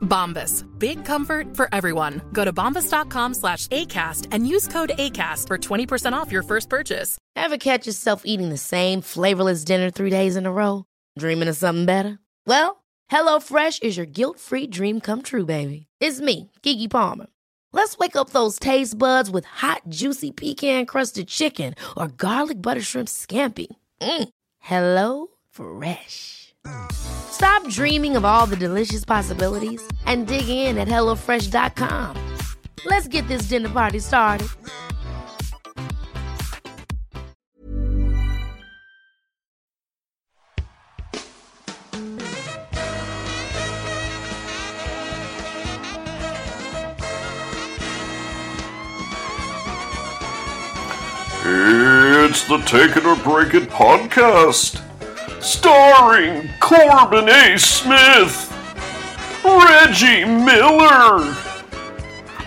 Bombas. Big comfort for everyone. Go to bombas.com slash ACAST and use code ACAST for 20% off your first purchase. Ever catch yourself eating the same flavorless dinner three days in a row? Dreaming of something better? Well, HelloFresh is your guilt-free dream come true, baby. It's me, Keke Palmer. Let's wake up those taste buds with hot, juicy pecan-crusted chicken or garlic butter shrimp scampi. Mm. Hello Fresh. Stop dreaming of all the delicious possibilities and dig in at HelloFresh.com. Let's get this dinner party started. It's the Take It or Break It podcast, starring Corbin A. Smith, Reggie Miller,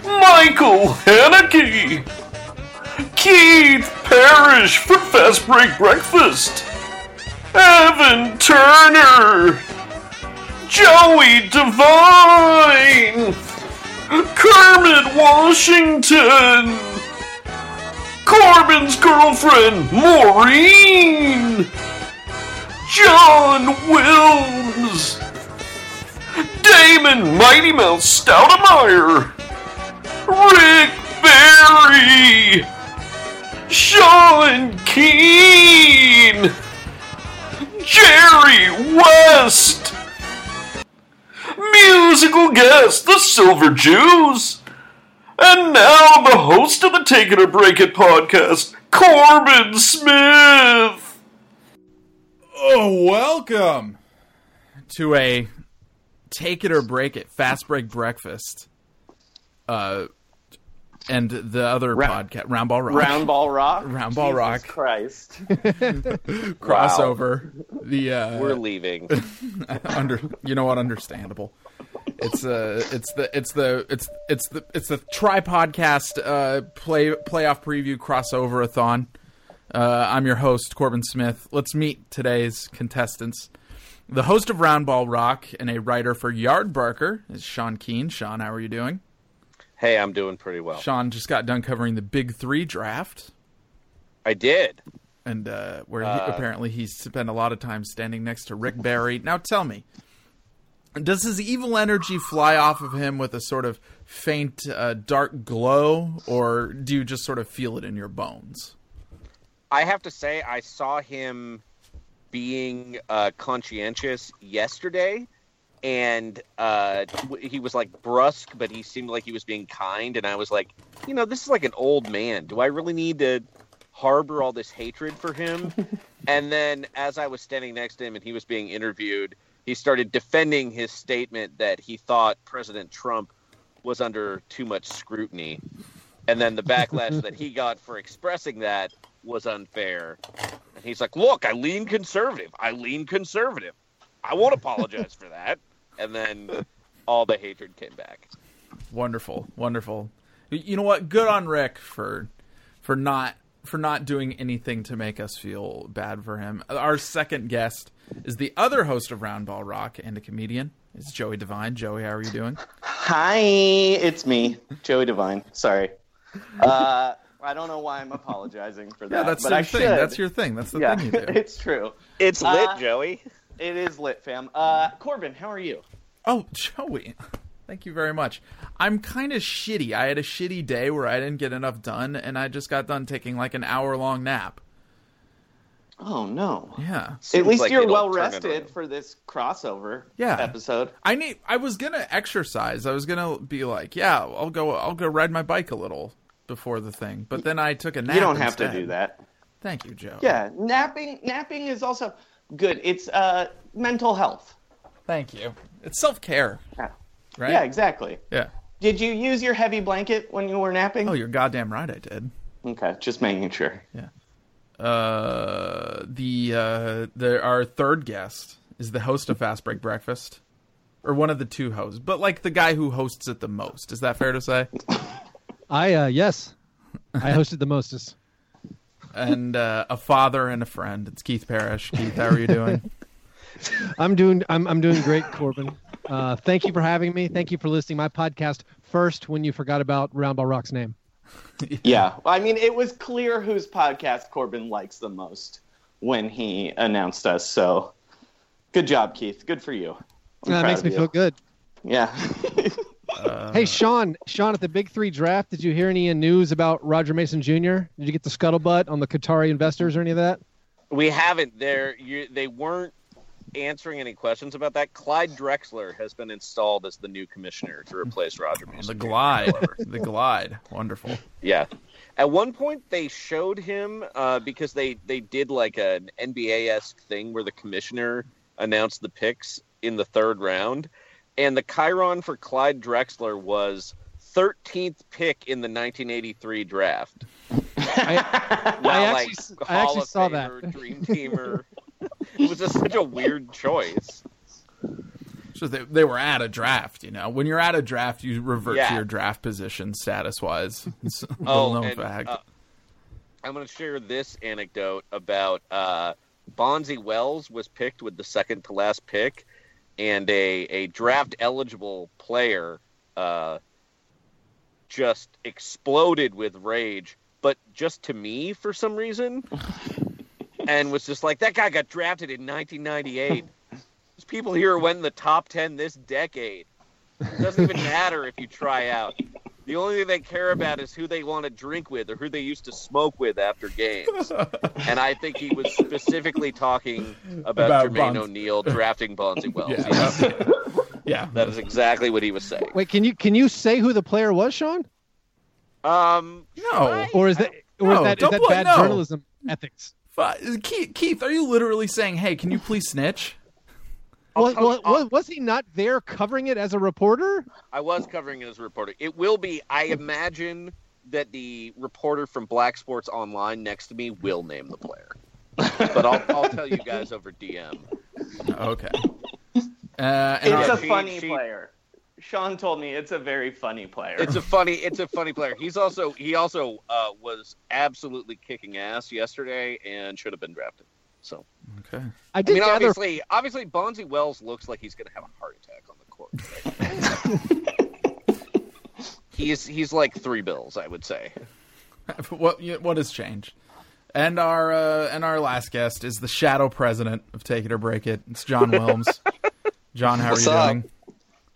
Michael Haneke, Keith Parrish from Fast Break Breakfast, Evan Turner, Joey Devine, Kermit Washington. Corbin's girlfriend, Maureen! John Wilms! Damon Mighty Mouse Stoudamire! Rick Barry! Sean Keane! Jerry West! Musical guest, the Silver Jews! And now the host of the Take It or Break It podcast, Corbin Smith. Oh, welcome to a take it or break it fast break breakfast. Uh, and the other Round- podcast, Round Ball Rock, Round Ball Rock. Round Ball Jesus Rock. Christ. crossover. The uh, We're leaving. under you know what understandable it's uh it's the it's the it's it's the it's the try podcast uh play playoff preview crossover a thon uh i'm your host corbin smith let's meet today's contestants the host of Roundball rock and a writer for yardbarker is sean keane sean how are you doing hey, I'm doing pretty well. sean just got done covering the big three draft I did. and uh, where he, Uh, apparently he spent a lot of time standing next to Rick Barry. Now tell me, does his evil energy fly off of him with a sort of faint, uh, dark glow, or do you just sort of feel it in your bones? I have to say, I saw him being uh, conscientious yesterday, and uh, he was like brusque, but he seemed like he was being kind. And I was like, you know, this is like an old man. Do I really need to harbor all this hatred for him? and then as I was standing next to him and he was being interviewed, he started defending his statement that he thought President Trump was under too much scrutiny. And then the backlash that he got for expressing that was unfair. And he's like, "Look, I lean conservative. I lean conservative. I won't apologize for that." And then all the hatred came back. Wonderful, wonderful. You know what? Good on Rick for for not for not doing anything to make us feel bad for him. Our second guest is the other host of Roundball Rock and a comedian. It's Joey Devine. Joey, how are you doing? Hi, it's me, Joey Devine. Sorry. Uh, I don't know why I'm apologizing for that. Yeah, that's but your I thing. should. That's your thing. That's the yeah, thing you do. it's true. It's lit, Uh, Joey. It is lit, fam. Uh, Corbin, how are you? Oh, Joey. Thank you very much. I'm kind of shitty. I had a shitty day where I didn't get enough done, and I just got done taking like an hour long nap. Oh no. Yeah. At least like you're well rested for this crossover Yeah. episode. I need. I was gonna exercise. I was gonna be like, yeah, I'll go. I'll go ride my bike a little before the thing. But then I took a nap. You don't have to do that. Thank you, Joe. Yeah, napping napping is also good. It's uh mental health. Thank you. It's self care, Yeah. right? Yeah, exactly. Yeah. Did you use your heavy blanket when you were napping? Oh, you're goddamn right. I did. Okay, just making sure. Yeah. Uh, the uh, the our third guest is the host of Fast Break Breakfast, or one of the two hosts, but like the guy who hosts it the most. Is that fair to say? I uh yes, I hosted the mostest. and uh, a father and a friend. It's Keith Parrish. Keith, how are you doing? I'm doing I'm I'm doing great, Corbin. Uh, thank you for having me. Thank you for listing my podcast first when you forgot about Roundball Rock's name. Yeah, I mean, it was clear whose podcast Corbin likes the most when he announced us. So, good job, Keith. Good for you. I'm that makes me you. feel good. Yeah. hey, Sean, Sean, at the Big Three draft, did you hear any news about Roger Mason Jr.? Did you get the scuttlebutt on the Qatari investors or any of that? We haven't. There, they weren't answering any questions about that. Clyde Drexler has been installed as the new commissioner to replace Roger Mason. The glide, however. the glide, wonderful. Yeah. At one point, they showed him uh, because they they did like an NBA esque thing where the commissioner announced the picks in the third round, and the Chiron for Clyde Drexler was 13th pick in the 1983 draft. I, Wow, I like, actually, I actually of saw Famer, that. Dream Teamer. it was just such a weird choice. So they, they were at a draft, you know. When you're at a draft, you revert to your draft position status wise. It's a Oh, little known and, fact. uh, I'm going to share this anecdote about uh, Bonzi Wells was picked with the second to last pick, and a, a draft eligible player uh, just exploded with rage, but just to me for some reason, and was just like, that guy got drafted in 1998. There's people here who went in the top 10 this decade. It doesn't even matter if you try out. The only thing they care about is who they want to drink with or who they used to smoke with after games. and I think he was specifically talking about, About Jermaine Bonds. O'Neal drafting Bonzi Wells. Yeah. Yes. yeah, That is exactly what he was saying. Wait, can you can you say who the player was, Sean? Um, no. Or is that or No, is that, is that bad no. journalism ethics? Keith, Keith, are you literally saying, "Hey, can you please snitch"? I'll Was, was, was, was he not there covering it as a reporter? I was covering it as a reporter. It will be, I imagine that the reporter from Black Sports Online next to me will name the player. but I'll, I'll tell you guys over DM. Okay. Uh, and It's our- a she- funny she- player. Sean told me it's a very funny player. It's a funny, it's a funny player. He's also, he also uh, was absolutely kicking ass yesterday and should have been drafted. So, okay. I I mean, gather. obviously, obviously, Bonzi Wells looks like he's going to have a heart attack on the court. he's he's like three bills, I would say. what what has changed? And our uh, and our last guest is the shadow president of Take It or Break It. It's John Wilms. John, how What's are you up? doing?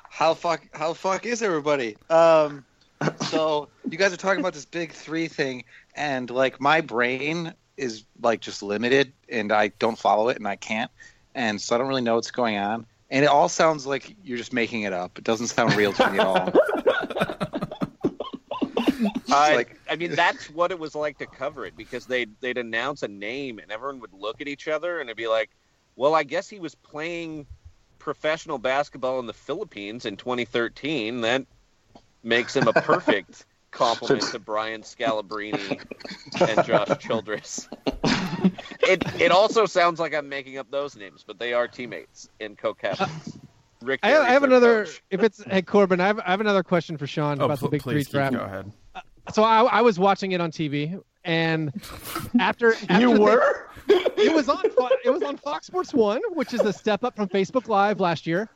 How fuck how fuck is everybody? Um so you guys are talking about this big three thing and like my brain is like just limited and I don't follow it and I can't. And so I don't really know what's going on. And it all sounds like you're just making it up. It doesn't sound real to me at all. I, like- I mean, that's what it was like to cover it because they'd they'd announce a name and everyone would look at each other and it'd be like, well, I guess he was playing professional basketball in the Philippines in 2013. That makes him a perfect compliment to Brian Scalabrine and Josh Childress. it it also sounds like I'm making up those names, but they are teammates in co-captains. Uh, Rick, I have, I have another. coach. If it's hey Corbin, I have, I have another question for Sean Oh, about the Big Three Keith, draft. go ahead. Uh, so I, I was watching it on TV, and after, after you they- were? it was on it was on Fox Sports One, which is a step up from Facebook Live last year.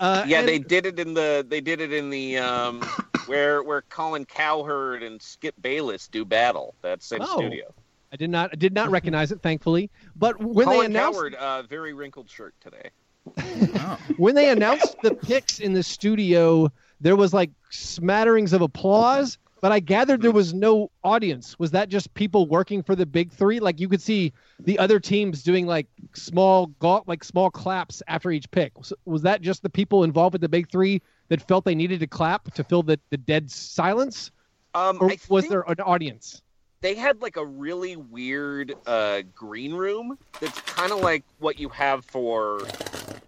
Uh, Yeah, and- they did it in the they did it in the um where where Colin Cowherd and Skip Bayless do battle. That same Oh. studio. I did not I did not recognize it, thankfully. But when they announced Cowherd, uh, very wrinkled shirt today. Oh. when they announced the picks in the studio, there was like smatterings of applause, but I gathered there was no audience. Was that just people working for the big three? Like you could see the other teams doing like small golf, like small claps after each pick. Was, was that just the people involved with the big three that felt they needed to clap to fill the, the dead silence? Um, or was there an audience? they had like a really weird uh, green room that's kind of like what you have for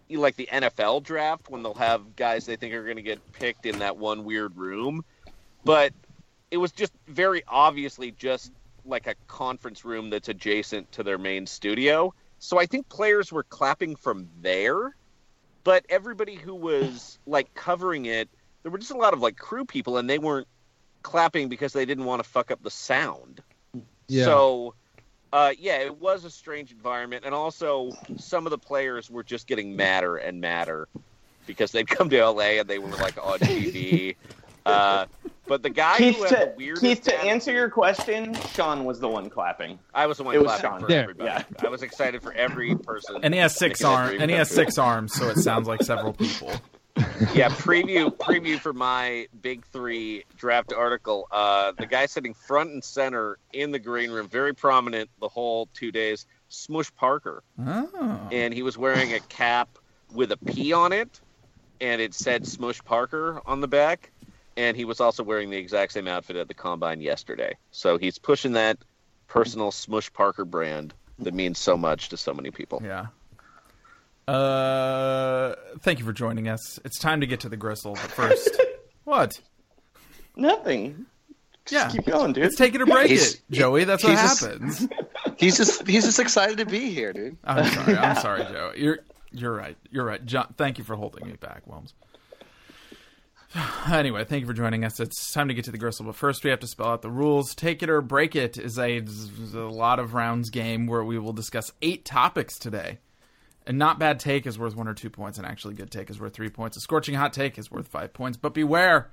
you like the NFL draft when they'll have guys they think are going to get picked in that one weird room. But it was just very obviously just like a conference room that's adjacent to their main studio. So I think players were clapping from there, but everybody who was like covering it, there were just a lot of like crew people and they weren't clapping because they didn't want to fuck up the sound. Yeah. So, uh, yeah, it was a strange environment, and also some of the players were just getting madder and madder because they'd come to LA and they were like on TV. uh, but the guy Keith, who had to, the weirdest Keith, to answer your question, Sean was the one clapping. I was the one It was clapping Sean. for There. everybody. Yeah. I was excited for every person. And he has six arms. And he has six arms, so it sounds like several people. yeah, preview preview for my big three draft article. Uh, the guy sitting front and center in the green room, very prominent the whole two days. Smush Parker, Oh. and he was wearing a cap with a P on it, and it said Smush Parker on the back. And he was also wearing the exact same outfit at the combine yesterday. So he's pushing that personal Smush Parker brand that means so much to so many people. Yeah. Uh, thank you for joining us. It's time to get to the gristle. But first, what? Nothing. Just Yeah. keep going, dude. Let's take it or break He's- it, Joey. That's what just- happens. He's just he's just excited to be here, dude. I'm sorry. I'm sorry, Joe. You're you're right. You're right. John, thank you for holding me back, Wilms. Anyway, thank you for joining us. It's time to get to the gristle, but first we have to spell out the rules. Take it or break it is a, a lot of rounds game where we will discuss eight topics today. A not bad take is worth one or two points, and actually good take is worth three points. A scorching hot take is worth five points, but beware,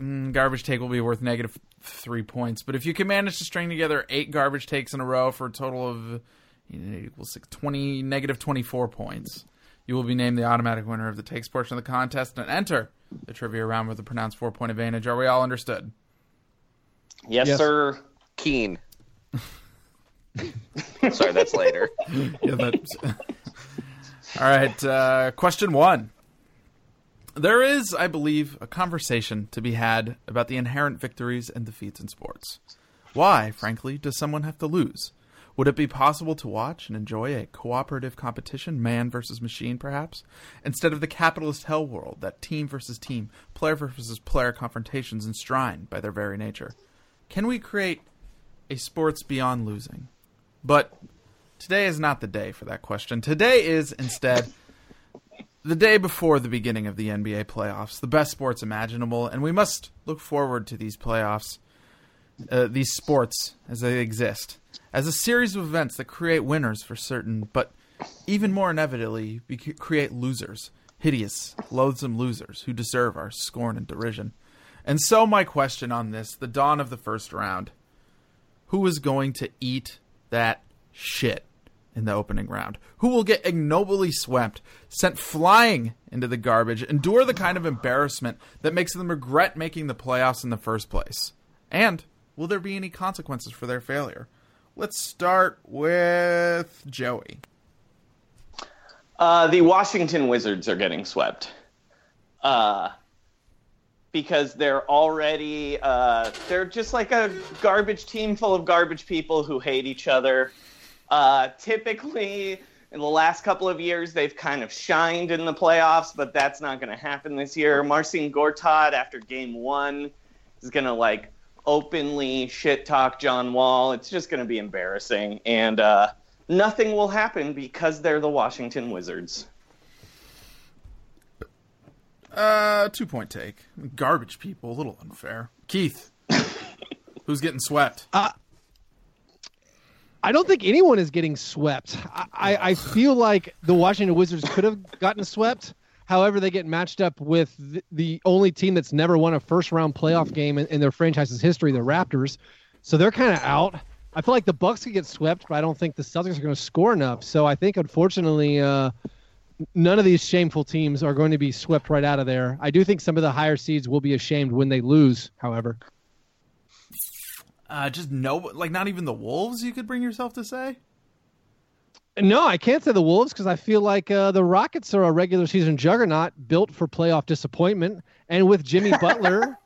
mm, garbage take will be worth negative three points. But if you can manage to string together eight garbage takes in a row for a total of you know, 20 negative 24 points, you will be named the automatic winner of the takes portion of the contest and enter the trivia round with a pronounced four point advantage. Are we all understood? yes, Yes. sir. Keane. Sorry, that's later. yeah, that's. All right. Uh, question one. There is, I believe, a conversation to be had about the inherent victories and defeats in sports. Why, frankly, does someone have to lose? Would it be possible to watch and enjoy a cooperative competition, man versus machine, perhaps, instead of the capitalist hell world that team versus team, player versus player confrontations enshrine by their very nature? Can we create a sports beyond losing? But today is not the day for that question. Today is instead the day before the beginning of the NBA playoffs, the best sports imaginable, and we must look forward to these playoffs, uh, these sports as they exist, as a series of events that create winners for certain, but even more inevitably, we create losers, hideous, loathsome losers who deserve our scorn and derision. And so, my question on this, the dawn of the first round, who is going to eat that shit in the opening round? Who will get ignobly swept, sent flying into the garbage, endure the kind of embarrassment that makes them regret making the playoffs in the first place? And will there be any consequences for their failure? Let's start with Joey. Uh, the Washington Wizards are getting swept. Uh, because they're already uh, they're just like a garbage team full of garbage people who hate each other. Uh, typically, in the last couple of years, they've kind of shined in the playoffs, but that's not going to happen this year. Marcin Gortat, after Game One, is going to like openly shit talk John Wall. It's just going to be embarrassing, and uh, nothing will happen because they're the Washington Wizards. Uh, two point take. Garbage people, a little unfair. Keith, who's getting swept? I don't think anyone is getting swept. I, I, I feel like the Washington Wizards could have gotten swept. However, they get matched up with the, the only team that's never won a first round playoff game in, in their franchise's history, the Raptors. So they're kind of out. I feel like the Bucks could get swept, but I don't think the Celtics are going to score enough. So I think, unfortunately, uh, none of these shameful teams are going to be swept right out of there. I do think some of the higher seeds will be ashamed when they lose, however. Uh, just no, like not even the Wolves. You could bring yourself to say. No, I can't say the Wolves because I feel like uh, the Rockets are a regular season juggernaut built for playoff disappointment. And with Jimmy Butler,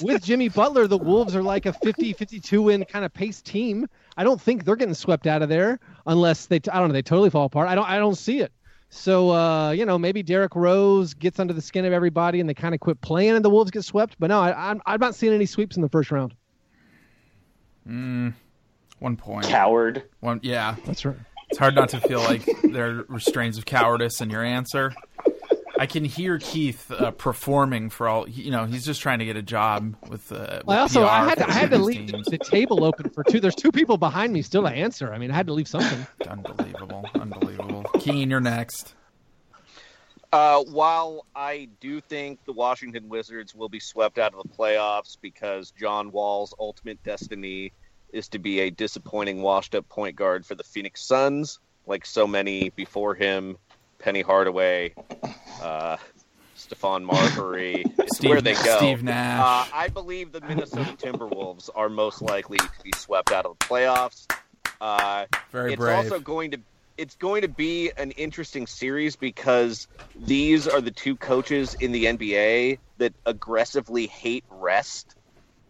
with Jimmy Butler, the Wolves are like a 50 52 win kind of pace team. I don't think they're getting swept out of there unless they, I don't know, they totally fall apart. I don't, I don't see it. So, uh, you know, maybe Derrick Rose gets under the skin of everybody and they kind of quit playing and the Wolves get swept. But no, I, I'm, I'm not seeing any sweeps in the first round. Mm, one point. Coward. One, yeah. That's right. It's hard not to feel like there are restraints of cowardice in your answer. I can hear Keith uh, performing for all you know. He's just trying to get a job with. Uh, with I also PR I had for I had to leave teams. the, the table open for two. There's two people behind me still to answer. I mean, I had to leave something. Unbelievable, unbelievable. Keane, you're next. Uh, while I do think the Washington Wizards will be swept out of the playoffs because John Wall's ultimate destiny is to be a disappointing, washed up point guard for the Phoenix Suns, like so many before him Penny Hardaway, uh, Stephon Marbury. It's Steve- where they go. Steve Nash. Uh, I believe the Minnesota Timberwolves are most likely to be swept out of the playoffs. Uh, Very it's brave. also going to it's going to be an interesting series because these are the two coaches in the NBA that aggressively hate rest.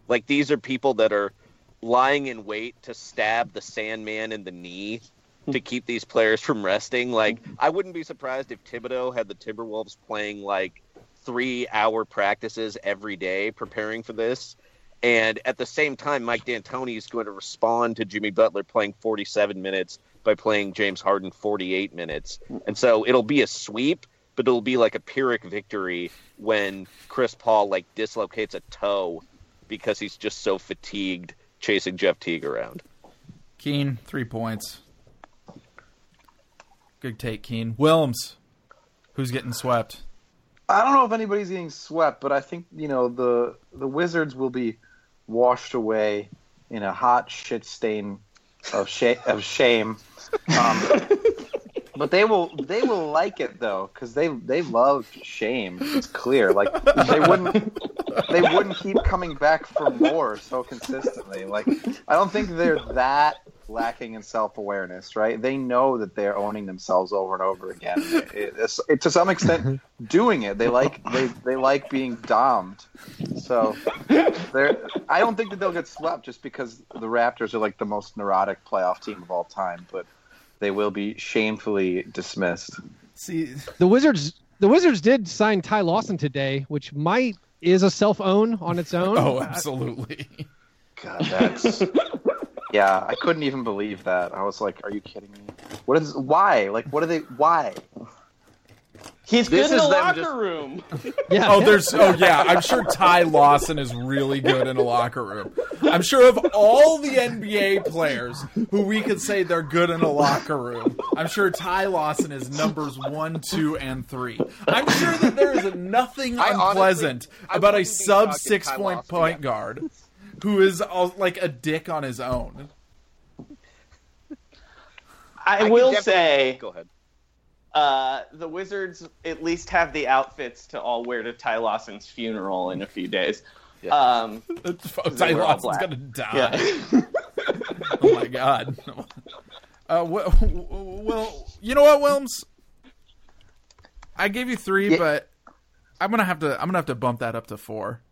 Like these are people that are lying in wait to stab the Sandman in the knee to hmm. keep these players from resting. Like hmm. I wouldn't be surprised if Thibodeau had the Timberwolves playing like three hour practices every day preparing for this. And at the same time, Mike D'Antoni is going to respond to Jimmy Butler playing 47 minutes by playing James Harden 48 minutes. Hmm. And so it'll be a sweep, but it'll be like a Pyrrhic victory when Chris Paul like dislocates a toe because he's just so fatigued chasing Jeff Teague around. Keane, three points. Good take, Keane. Wilms, who's getting swept? I don't know if anybody's getting swept, but I think you know the the Wizards will be washed away in a hot shit stain of sh- of shame. Um, but they will they will like it though because they they love shame. It's clear. Like they wouldn't they wouldn't keep coming back for more so consistently. Like I don't think they're that lacking in self awareness, right? They know that they're owning themselves over and over again. It, it's, it, to some extent, doing it. They like they they like being domed. So they're. I don't think that they'll get swept just because the Raptors are like the most neurotic playoff team of all time, but they will be shamefully dismissed. See, The Wizards the Wizards did sign Ty Lawson today, which might is a self own on its own. Oh, absolutely. God, that's. Yeah, I couldn't even believe that. I was like, "Are you kidding me? What is? Why? Like, what are they? Why?" He's This good in is the locker just- room. Yeah. Oh, there's. Oh, yeah. I'm sure Ty Lawson is really good in a locker room. I'm sure of all the NBA players who we could say they're good in a locker room, I'm sure Ty Lawson is numbers one, two, and three. I'm sure that there is nothing I honestly- unpleasant I about a sub six point Lawson, point yeah. guard who is all, like a dick on his own. I, can will definitely- say, Go ahead. Uh, the Wizards at least have the outfits to all wear to Ty Lawson's funeral in a few days. Um, Ty Lawson's gonna die. yeah. oh my god. Uh, well, well, you know what, Wilms? I gave you three, Yeah. but I'm gonna have to. I'm gonna have to bump that up to four.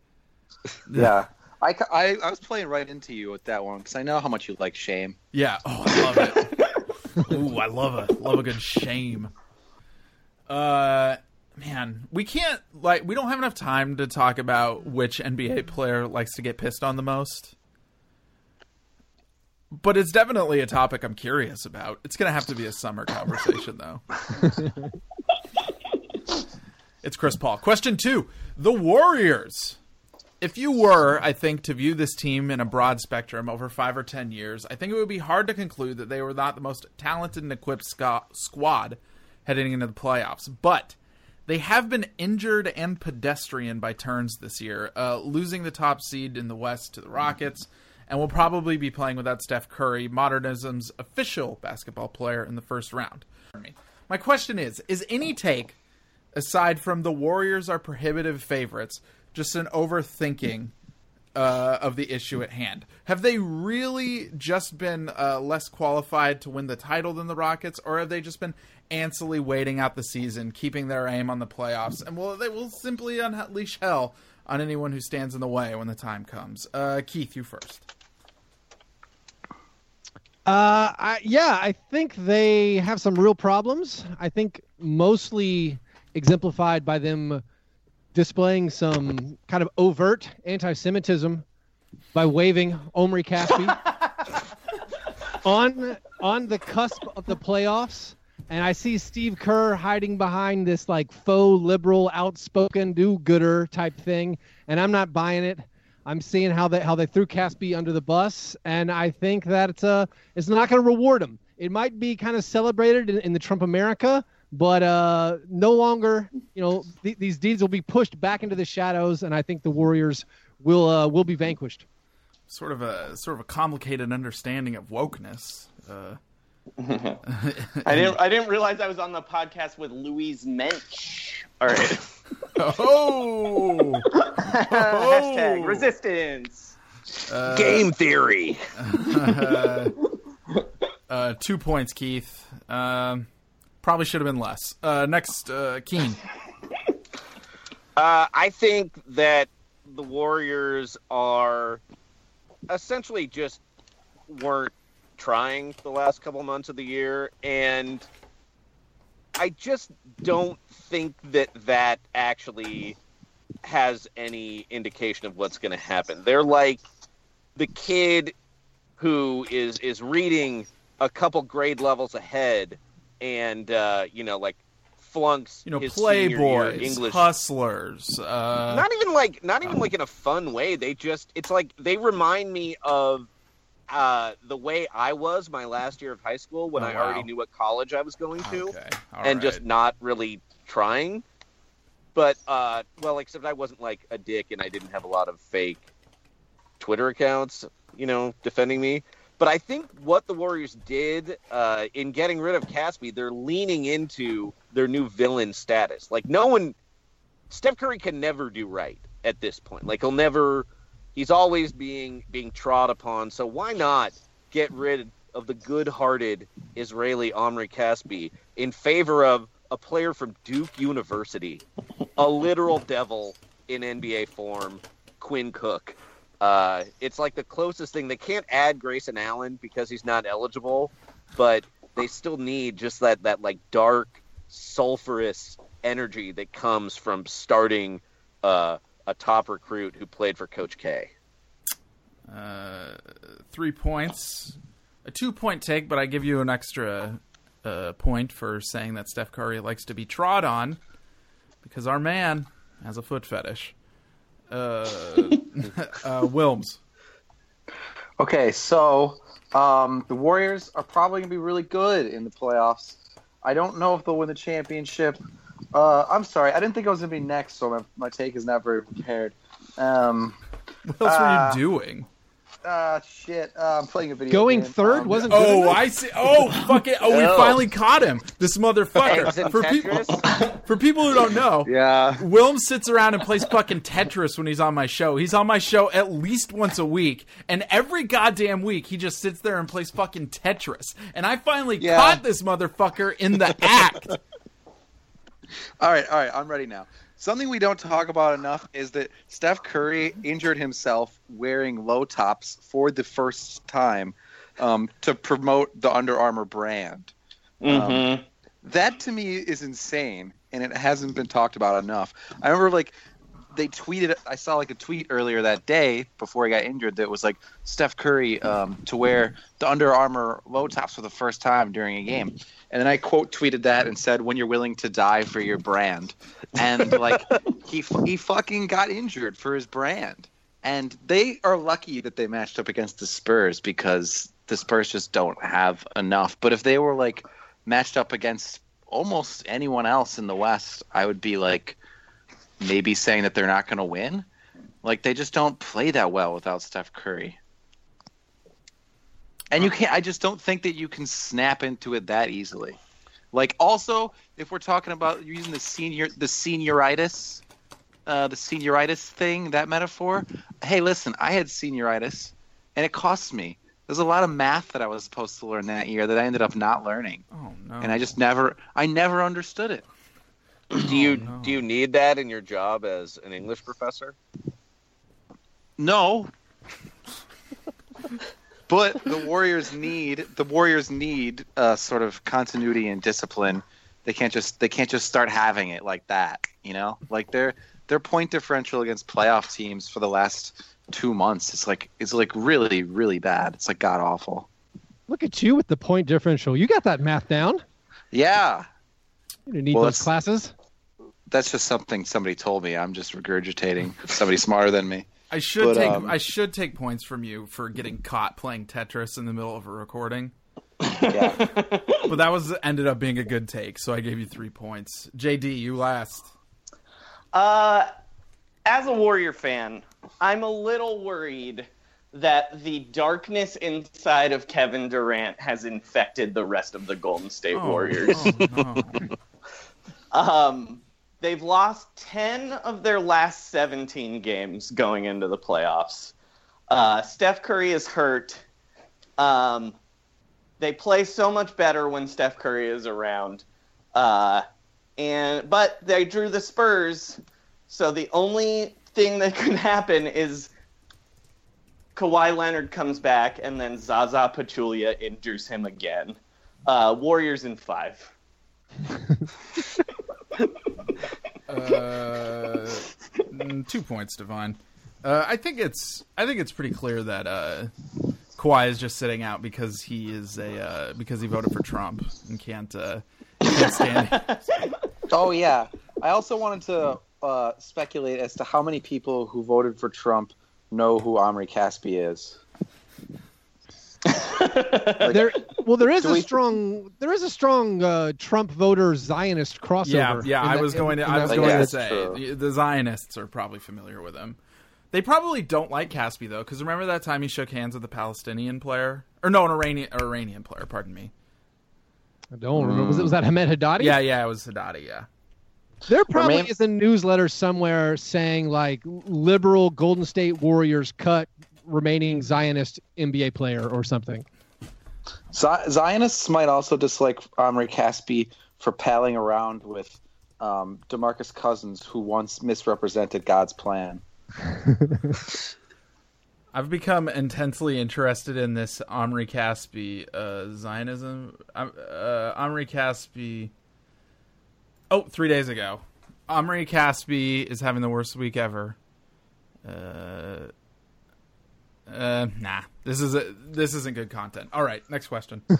Yeah, I, I, I was playing right into you with that one because I know how much you like shame. Yeah. Oh, I love it. Ooh, I love a love a good shame. Uh, man, we can't like we don't have enough time to talk about which NBA player likes to get pissed on the most. But it's definitely a topic I'm curious about. It's gonna have to be a summer conversation, though. it's Chris Paul. Question two: The Warriors. If you were, I think, to view this team in a broad spectrum over five or ten years, I think it would be hard to conclude that they were not the most talented and equipped squad heading into the playoffs. But they have been injured and pedestrian by turns this year, uh, losing the top seed in the West to the Rockets, and will probably be playing without Steph Curry, modernism's official basketball player, in the first round. My question is: Is any take aside from the Warriors are prohibitive favorites, just an overthinking uh, of the issue at hand. Have they really just been uh, less qualified to win the title than the Rockets, or have they just been antsily waiting out the season, keeping their aim on the playoffs, and will they will simply unleash hell on anyone who stands in the way when the time comes? Uh, Keith, you first. Uh, I, yeah, I think they have some real problems. I think mostly exemplified by them displaying some kind of overt anti-Semitism by waving Omri Caspi on on the cusp of the playoffs. And I see Steve Kerr hiding behind this like faux liberal, outspoken do-gooder type thing, and I'm not buying it. I'm seeing how they how they threw Caspi under the bus, and I think that it's uh it's not going to reward him. It might be kind of celebrated in, in the Trump America, but uh, no longer, you know, th- these deeds will be pushed back into the shadows, and I think the Warriors will uh, will be vanquished. Sort of a sort of a complicated understanding of wokeness. Uh, I didn't. I didn't realize I was on the podcast with Louise Mensch. All right. oh. Hashtag resistance. Uh, Game theory. uh, uh, two points, Keith. Um, probably should have been less. Uh, next, uh, Keane. Uh, I think that the Warriors are essentially just weren't trying the last couple months of the year, and I just don't think that that actually has any indication of what's going to happen. They're like the kid who is is reading a couple grade levels ahead, and uh, you know, like flunks You know, his senior year playboys, English hustlers. Uh, not even like not even like in a fun way they just it's like they remind me of uh the way i was my last year of high school when Oh, i wow. already knew what college i was going to Okay, and just not really trying but uh well except i wasn't like a dick and i didn't have a lot of fake twitter accounts you know defending me but i think what the warriors did uh in getting rid of caspi they're leaning into their new villain status like no one Steph Curry can never do right at this point. Like he'll never he's always being being trod upon. So why not get rid of the good-hearted Israeli Omri Caspi in favor of a player from Duke University, a literal devil in NBA form, Quinn Cook. Uh, it's like the closest thing. They can't add Grayson Allen because he's not eligible, but they still need just that that like dark, sulfurous energy that comes from starting uh, a top recruit who played for Coach K. Uh, three points. A two point take, but I give you an extra uh, point for saying that Steph Curry likes to be trod on because our man has a foot fetish. Uh, uh, Wilms. Okay, so um, the Warriors are probably going to be really good in the playoffs. I don't know if they'll win the championship. Uh, I'm sorry, I didn't think I was going to be next, so my, my take is not very prepared. Um, What else uh, were you doing? Uh, shit, uh, I'm playing a video. Going game. third Um, wasn't good Oh, enough? I see. Oh, fuck it. Oh, we finally caught him. This motherfucker. Eggs For people, for people who don't know, Yeah. Wilm sits around and plays fucking Tetris when he's on my show. He's on my show at least once a week, and every goddamn week he just sits there and plays fucking Tetris. And I finally Yeah. caught this motherfucker in the act. All right, all right, I'm ready now. Something we don't talk about enough is that Steph Curry injured himself wearing low tops for the first time um, to promote the Under Armour brand. Mm-hmm. That to me is insane, and it hasn't been talked about enough. I remember like they tweeted. I saw like a tweet earlier that day before he got injured that was like Steph Curry um, to wear the Under Armour low tops for the first time during a game, and then I quote tweeted that and said, "When you're willing to die for your brand," and like he he fucking got injured for his brand, and they are lucky that they matched up against the Spurs because the Spurs just don't have enough. But if they were like matched up against almost anyone else in the West, I would be like maybe saying that they're not going to win. Like they just don't play that well without Steph Curry. And you can't I just don't think that you can snap into it that easily. Like also, if we're talking about using the senior the senioritis uh, the senioritis thing, that metaphor. Hey, listen, I had senioritis, and it cost me. There's a lot of math that I was supposed to learn that year that I ended up not learning, Oh no. and I just never, I never understood it. Do you do you need that in your job as an English professor? No. but the Warriors need the Warriors need uh, sort of continuity and discipline. They can't just they can't just start having it like that, you know? Like their their point differential against playoff teams for the last two months is like it's like really really bad. It's like god awful. Look at you with the point differential. You got that math down. Yeah, You need Well, those classes. that's just something somebody told me. I'm just regurgitating somebody smarter than me. I should But, take um, I should take points from you for getting caught playing Tetris in the middle of a recording. Yeah. But that was ended up being a good take, so I gave you three points. JD, you last. Uh, as a Warrior fan, I'm a little worried that the darkness inside of Kevin Durant has infected the rest of the Golden State Oh, Warriors. oh, no. Um, they've lost 10 of their last 17 games going into the playoffs. Uh, Steph Curry is hurt. Um, they play so much better when Steph Curry is around. Uh, and but they drew the Spurs, so the only thing that could happen is Kawhi Leonard comes back and then Zaza Pachulia injures him again. Uh, Warriors in five. Uh, mm, two points, Devine. Uh, I think it's I think it's pretty clear that uh, Kawhi is just sitting out because he is a uh, because he voted for Trump and can't uh, can't stand. Oh yeah. I also wanted to uh, speculate as to how many people who voted for Trump know who Omri Caspi is. There, well, there is a we- strong, there is a strong uh, Trump voter Zionist crossover. yeah. in I that- was in- going to I was going yeah, to say true. the- the Zionists are probably familiar with him. They probably don't like Caspi though, because remember that time he shook hands with the Palestinian player, or no, an Iranian Iranian player. Pardon me. I don't remember. Was, it, was that Hamed Haddadi? Yeah, yeah, it was Haddadi. Yeah. There probably maybe- is a newsletter somewhere saying like liberal Golden State Warriors cut remaining Zionist NBA player or something. Zionists might also dislike Omri Caspi for palling around with um, Demarcus Cousins, who once misrepresented God's plan. I've become intensely interested in this Omri Caspi uh, Zionism. Um, Uh, Omri Caspi. Oh, three days ago, Omri Caspi is having the worst week ever. Uh, uh, nah, this is a, this isn't good content. All right, next question.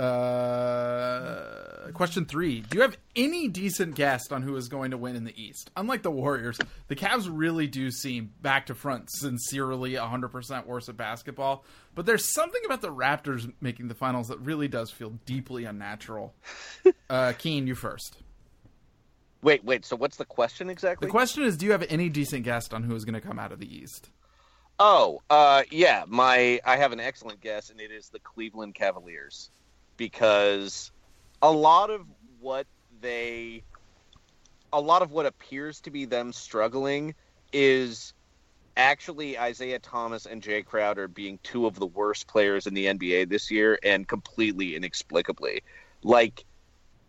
Uh, question three: Do you have any decent guess on who is going to win in the East? Unlike the Warriors, the Cavs really do seem back to front, sincerely 100% worse at basketball. But there's something about the Raptors making the finals that really does feel deeply unnatural. Uh, Keane, you first. Wait, wait. So what's the question exactly? The question is: Do you have any decent guess on who is going to come out of the East? Oh, uh, yeah. My I have an excellent guess, and it is the Cleveland Cavaliers, because a lot of what they, a lot of what appears to be them struggling, is actually Isaiah Thomas and Jay Crowder being two of the worst players in the NBA this year, and completely inexplicably, like.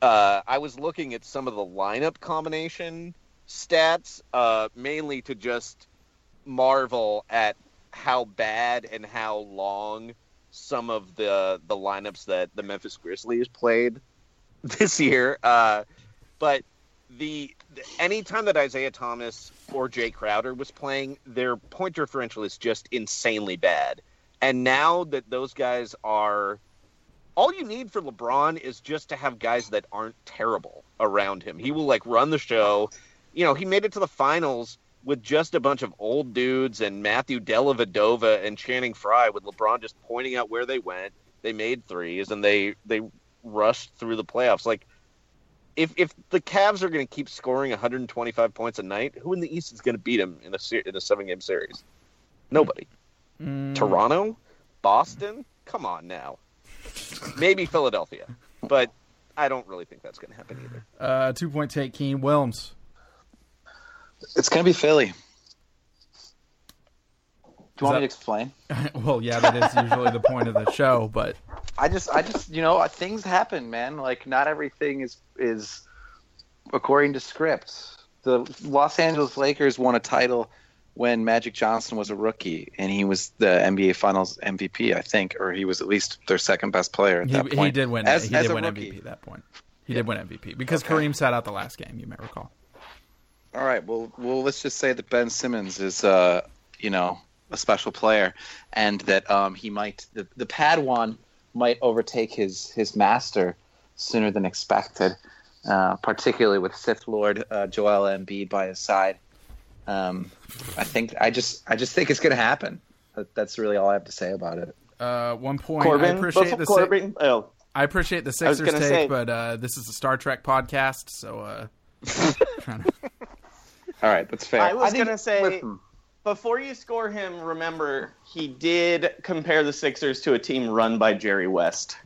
Uh, I was looking at some of the lineup combination stats, uh, mainly to just marvel at how bad and how long some of the the lineups that the Memphis Grizzlies played this year. Uh, but the, the anytime that Isaiah Thomas or Jay Crowder was playing, their point differential is just insanely bad. And now that those guys are all you need for LeBron is just to have guys that aren't terrible around him. He will like run the show. You know, he made it to the finals with just a bunch of old dudes and Matthew Dellavedova and Channing Frye with LeBron just pointing out where they went. They made threes and they they rushed through the playoffs. Like if if the Cavs are going to keep scoring 125 points a night, who in the East is going to beat them in a ser- in a seven game series? Nobody. Toronto, Boston. Come on now. Maybe Philadelphia, but I don't really think that's going to happen either. Uh, two point take, Keane Wilms. It's gonna be Philly. Do you want that- me to explain? well, yeah, that is usually the point of the show, but I just, I just, you know, things happen, man. Like not everything is is according to script. The Los Angeles Lakers won a title when Magic Johnson was a rookie, and he was the NBA Finals MVP, I think, or he was at least their second best player at he, that he did win. As, he did a win rookie. MVP at that point. He did win MVP because Kareem sat out the last game. You may recall. All right. Well, well, let's just say that Ben Simmons is, uh, you know, a special player, and that um, he might the the Padawan might overtake his his master sooner than expected, uh, particularly with Sith Lord uh, Joel Embiid by his side. Um, I think I just I just think it's going to happen. That's really all I have to say about it. Uh, one point. Corbin, I appreciate the Corbin. oh, I appreciate the Sixers take, say- but uh, this is a Star Trek podcast, so uh, trying to- All right, that's fair. I was think- gonna say listen, before you score him, remember he did compare the Sixers to a team run by Jerry West.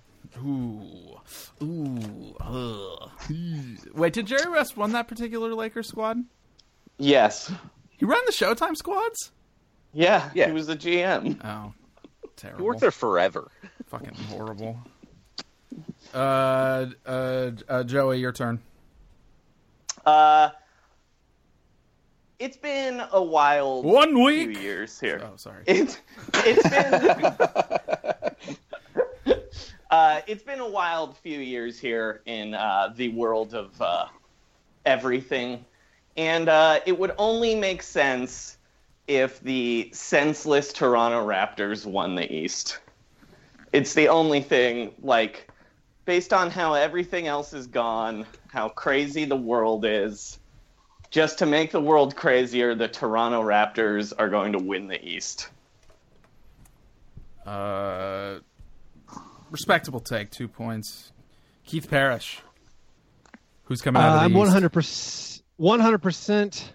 ooh, ooh, ugh. Wait, did Jerry West run that particular Lakers squad? Yes. He ran the Showtime squads. Yeah, Yeah. he was the GM. Oh, terrible. He worked there forever. Fucking horrible. Uh, uh, uh, Joey, your turn. Uh, it's been a wild One few week. years here. Oh, sorry. It's it's been uh, it's been a wild few years here in uh, the world of uh, everything, and uh, it would only make sense if the senseless Toronto Raptors won the East. It's the only thing like based on how everything else is gone, how crazy the world is. Just to make the world crazier, the Toronto Raptors are going to win the East. Uh, respectable take, two points. Keith Parrish, who's coming out Uh, of the I'm East. 100 percent 100 percent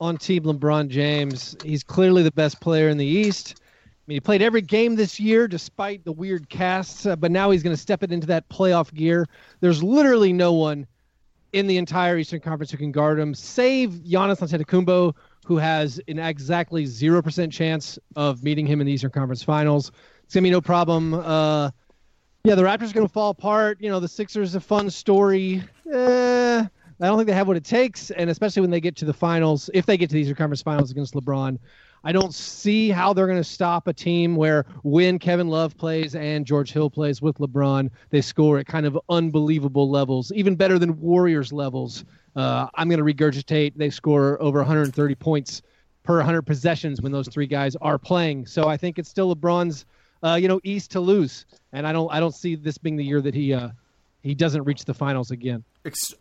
on Team LeBron James. He's clearly the best player in the East. I mean, he played every game this year despite the weird casts, uh, but now he's going to step it into that playoff gear. There's literally no one in the entire Eastern Conference who can guard him, save Giannis Antetokounmpo, who has an exactly zero percent chance of meeting him in the Eastern Conference Finals. It's gonna be no problem. Uh, yeah, the Raptors are to fall apart. You know, the Sixers a fun story. Eh, I don't think they have what it takes, and especially when they get to the finals, if they get to the Eastern Conference Finals against LeBron, I don't see how they're going to stop a team where when Kevin Love plays and George Hill plays with LeBron, they score at kind of unbelievable levels, even better than Warriors levels. Uh, I'm going to regurgitate. They score over 130 points per 100 possessions when those three guys are playing. So I think it's still LeBron's, uh, you know, East to lose, and I don't, I don't see this being the year that he, uh, he doesn't reach the finals again.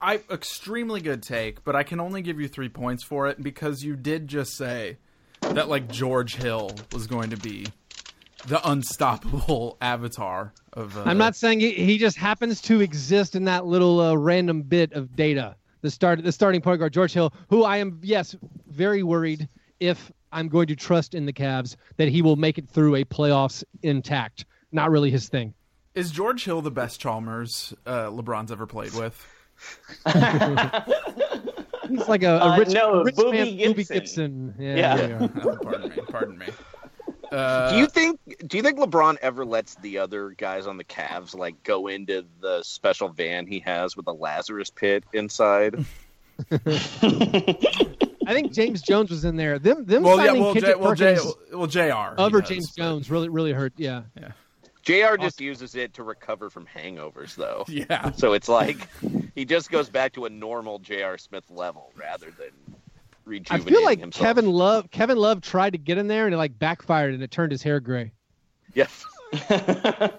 I, extremely good take, but I can only give you three points for it because you did just say that like George Hill was going to be the unstoppable avatar of. Uh, I'm not saying he, he just happens to exist in that little uh, random bit of data. The start, the starting point guard George Hill, who I am yes very worried if I'm going to trust in the Cavs that he will make it through a playoffs intact. Not really his thing. Is George Hill the best Chalmers uh, LeBron's ever played with? He's like a, a Uh, rich, no, rich Boobie man, Boobie Gibson. Gibson. Yeah, Yeah. there. Oh, pardon me. Pardon me. Uh, do you think do you think LeBron ever lets the other guys on the Cavs like go into the special van he has with a Lazarus pit inside? I think James Jones was in there. Them, them well, yeah, signing well, J- Kendrick well, J- Perkins well, Jr. he over James but- Jones really, really hurt. Yeah, yeah. Jr. just uses it to recover from hangovers, though. Yeah. So it's like he just goes back to a normal JR Smith level rather than rejuvenating. I feel like himself. Kevin Love, Kevin Love tried to get in there and it like backfired and it turned his hair gray. Yeah.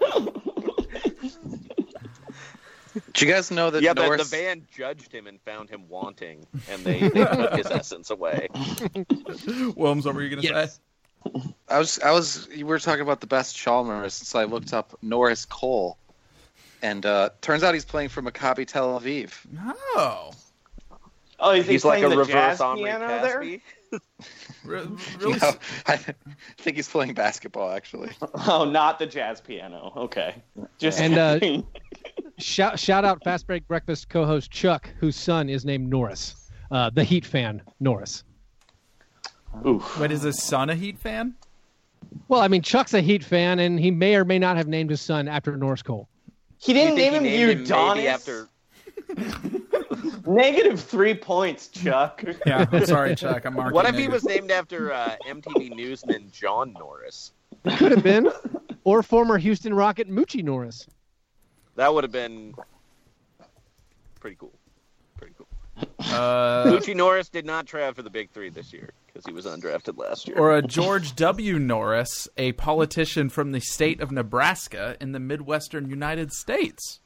Do you guys know that yeah, the, the Norris? van judged him and found him wanting, and they, they took his essence away. Wilms, what were you going to Yes. say? I was, I was. You were talking about the best Chalmers, so I looked up Norris Cole, and uh, turns out he's playing for Maccabi Tel Aviv. Oh, Oh, is he He's like playing a the reverse jazz Omri piano there? Caspi. Re- really? No, I think he's playing basketball actually. Oh, not the jazz piano. Okay. Just And, uh, Shout shout out Fast Break Breakfast co-host Chuck, whose son is named Norris, uh, the Heat fan Norris. Oof. Wait, is his son a Heat fan? Well, I mean, Chuck's a Heat fan, and he may or may not have named his son after Norris Cole. He didn't think name he him named Udonis. after Negative three points, Chuck. Yeah, I'm sorry, Chuck. I'm marking. What if he was named after uh, MTV Newsman John Norris? Could have been, or former Houston Rocket Moochie Norris. That would have been pretty cool. Pretty cool. Uh, Moochie Norris did not try out for the Big Three this year because he was undrafted last year. or a George W. Norris, a politician from the state of Nebraska in the Midwestern United States,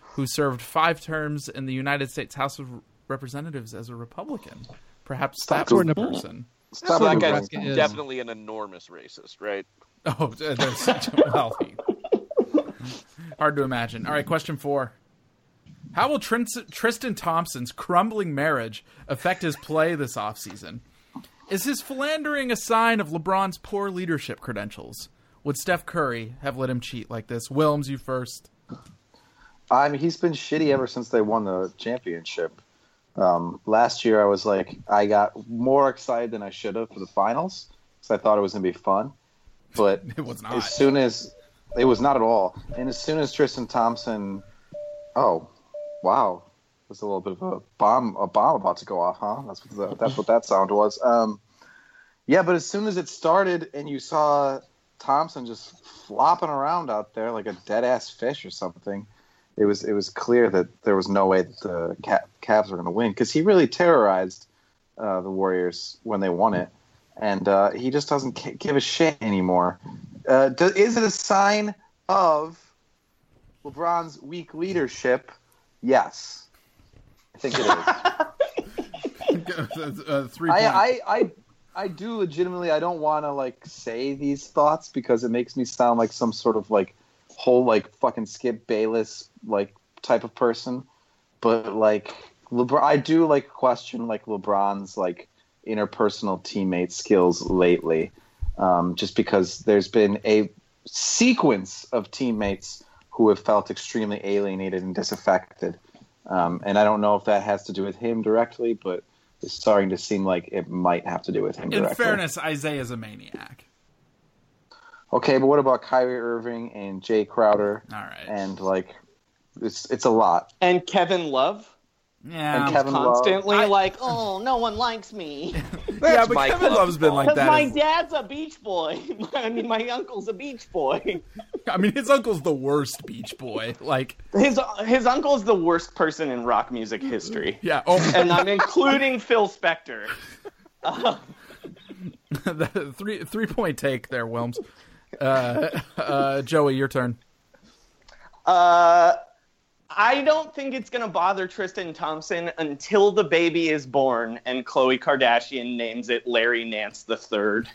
who served five terms in the United States House of Representatives as a Republican. Perhaps that was the person. Stop where Googling. Guy's is. definitely an enormous racist, right? Oh, there's well, hard to imagine. All right, question four. How will Trin- Tristan Thompson's crumbling marriage affect his play this offseason? Is his philandering a sign of LeBron's poor leadership credentials? Would Steph Curry have let him cheat like this? Wilms, you first. I mean, he's been shitty ever since they won the championship. Um, last year, I was like, I got more excited than I should have for the finals because I thought it was going to be fun. But It was not. as soon as it was not at all, and as soon as Tristan Thompson, oh, wow, there's a little bit of a bomb, a bomb about to go off, huh? That's what the, that's what that sound was. Um, yeah, but as soon as it started, and you saw Thompson just flopping around out there like a dead ass fish or something, it was it was clear that there was no way that the Ca- Cavs were going to win because he really terrorized uh, the Warriors when they won it, and uh, he just doesn't give a shit anymore. Uh, do, is it a sign of LeBron's weak leadership? Yes, I think it is. uh, three I. I, I, I do legitimately. I don't want to like say these thoughts because it makes me sound like some sort of like whole like fucking Skip Bayless like type of person. But like LeBron, I do like question like LeBron's like interpersonal teammate skills lately, um, just because there's been a sequence of teammates who have felt extremely alienated and disaffected. Um, and I don't know if that has to do with him directly, but it's starting to seem like it might have to do with him In directly. fairness, Isaiah's a maniac. Okay, but what about Kyrie Irving and Jae Crowder? All right. And like, it's it's a lot. And Kevin Love. Yeah, and Kevin Love. Constantly like, oh, no one likes me. yeah, but Kevin club. Love's been like Because that. my as- dad's a beach boy. I mean, my uncle's a beach boy. I mean, his uncle's the worst Beach Boy. Like, His his uncle's the worst person in rock music history, yeah. Oh, and I'm including Phil Spector. the three three point take there, Wilms. Uh, uh, Joey, your turn. Uh, I don't think it's gonna bother Tristan Thompson until the baby is born and Khloe Kardashian names it Larry Nance Third.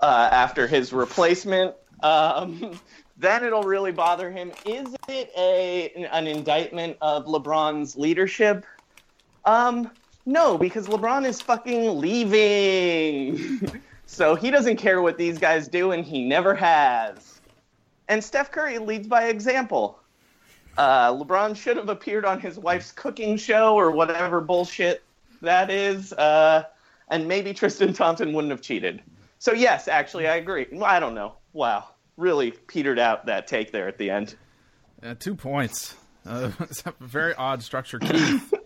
Uh, after his replacement, um, then it'll really bother him. Is it a an indictment of LeBron's leadership? Um, no, because LeBron is fucking leaving. so he doesn't care what these guys do, and he never has. And Steph Curry leads by example. Uh, LeBron should have appeared on his wife's cooking show or whatever bullshit that is. Uh, and maybe Tristan Thompson wouldn't have cheated. So, yes, actually, I agree. I don't know. Wow. Really petered out that take there at the end. Uh, two points. Uh, it's a very odd structure. Keith.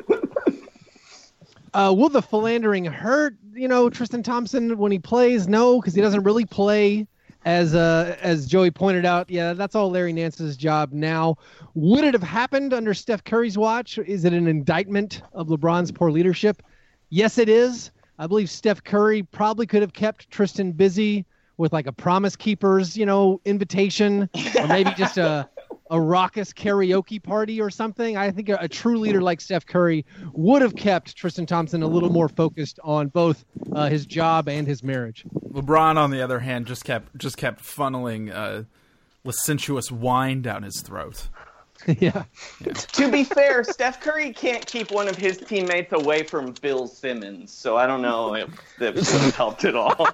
Uh, will the philandering hurt, you know, Tristan Thompson when he plays? No, because he doesn't really play. As uh, as Joey pointed out, yeah, that's all Larry Nance's job now. Would it have happened under Steph Curry's watch? Is it an indictment of LeBron's poor leadership? Yes, it is. I believe Steph Curry probably could have kept Tristan busy with like a Promise Keepers, you know, invitation, or maybe just a a raucous karaoke party or something. I think a, a true leader like Steph Curry would have kept Tristan Thompson a little more focused on both uh, his job and his marriage. LeBron, on the other hand, just kept just kept funneling uh, licentious wine down his throat. yeah. to be fair, Steph Curry can't keep one of his teammates away from Bill Simmons, so I don't know if that would have helped at all.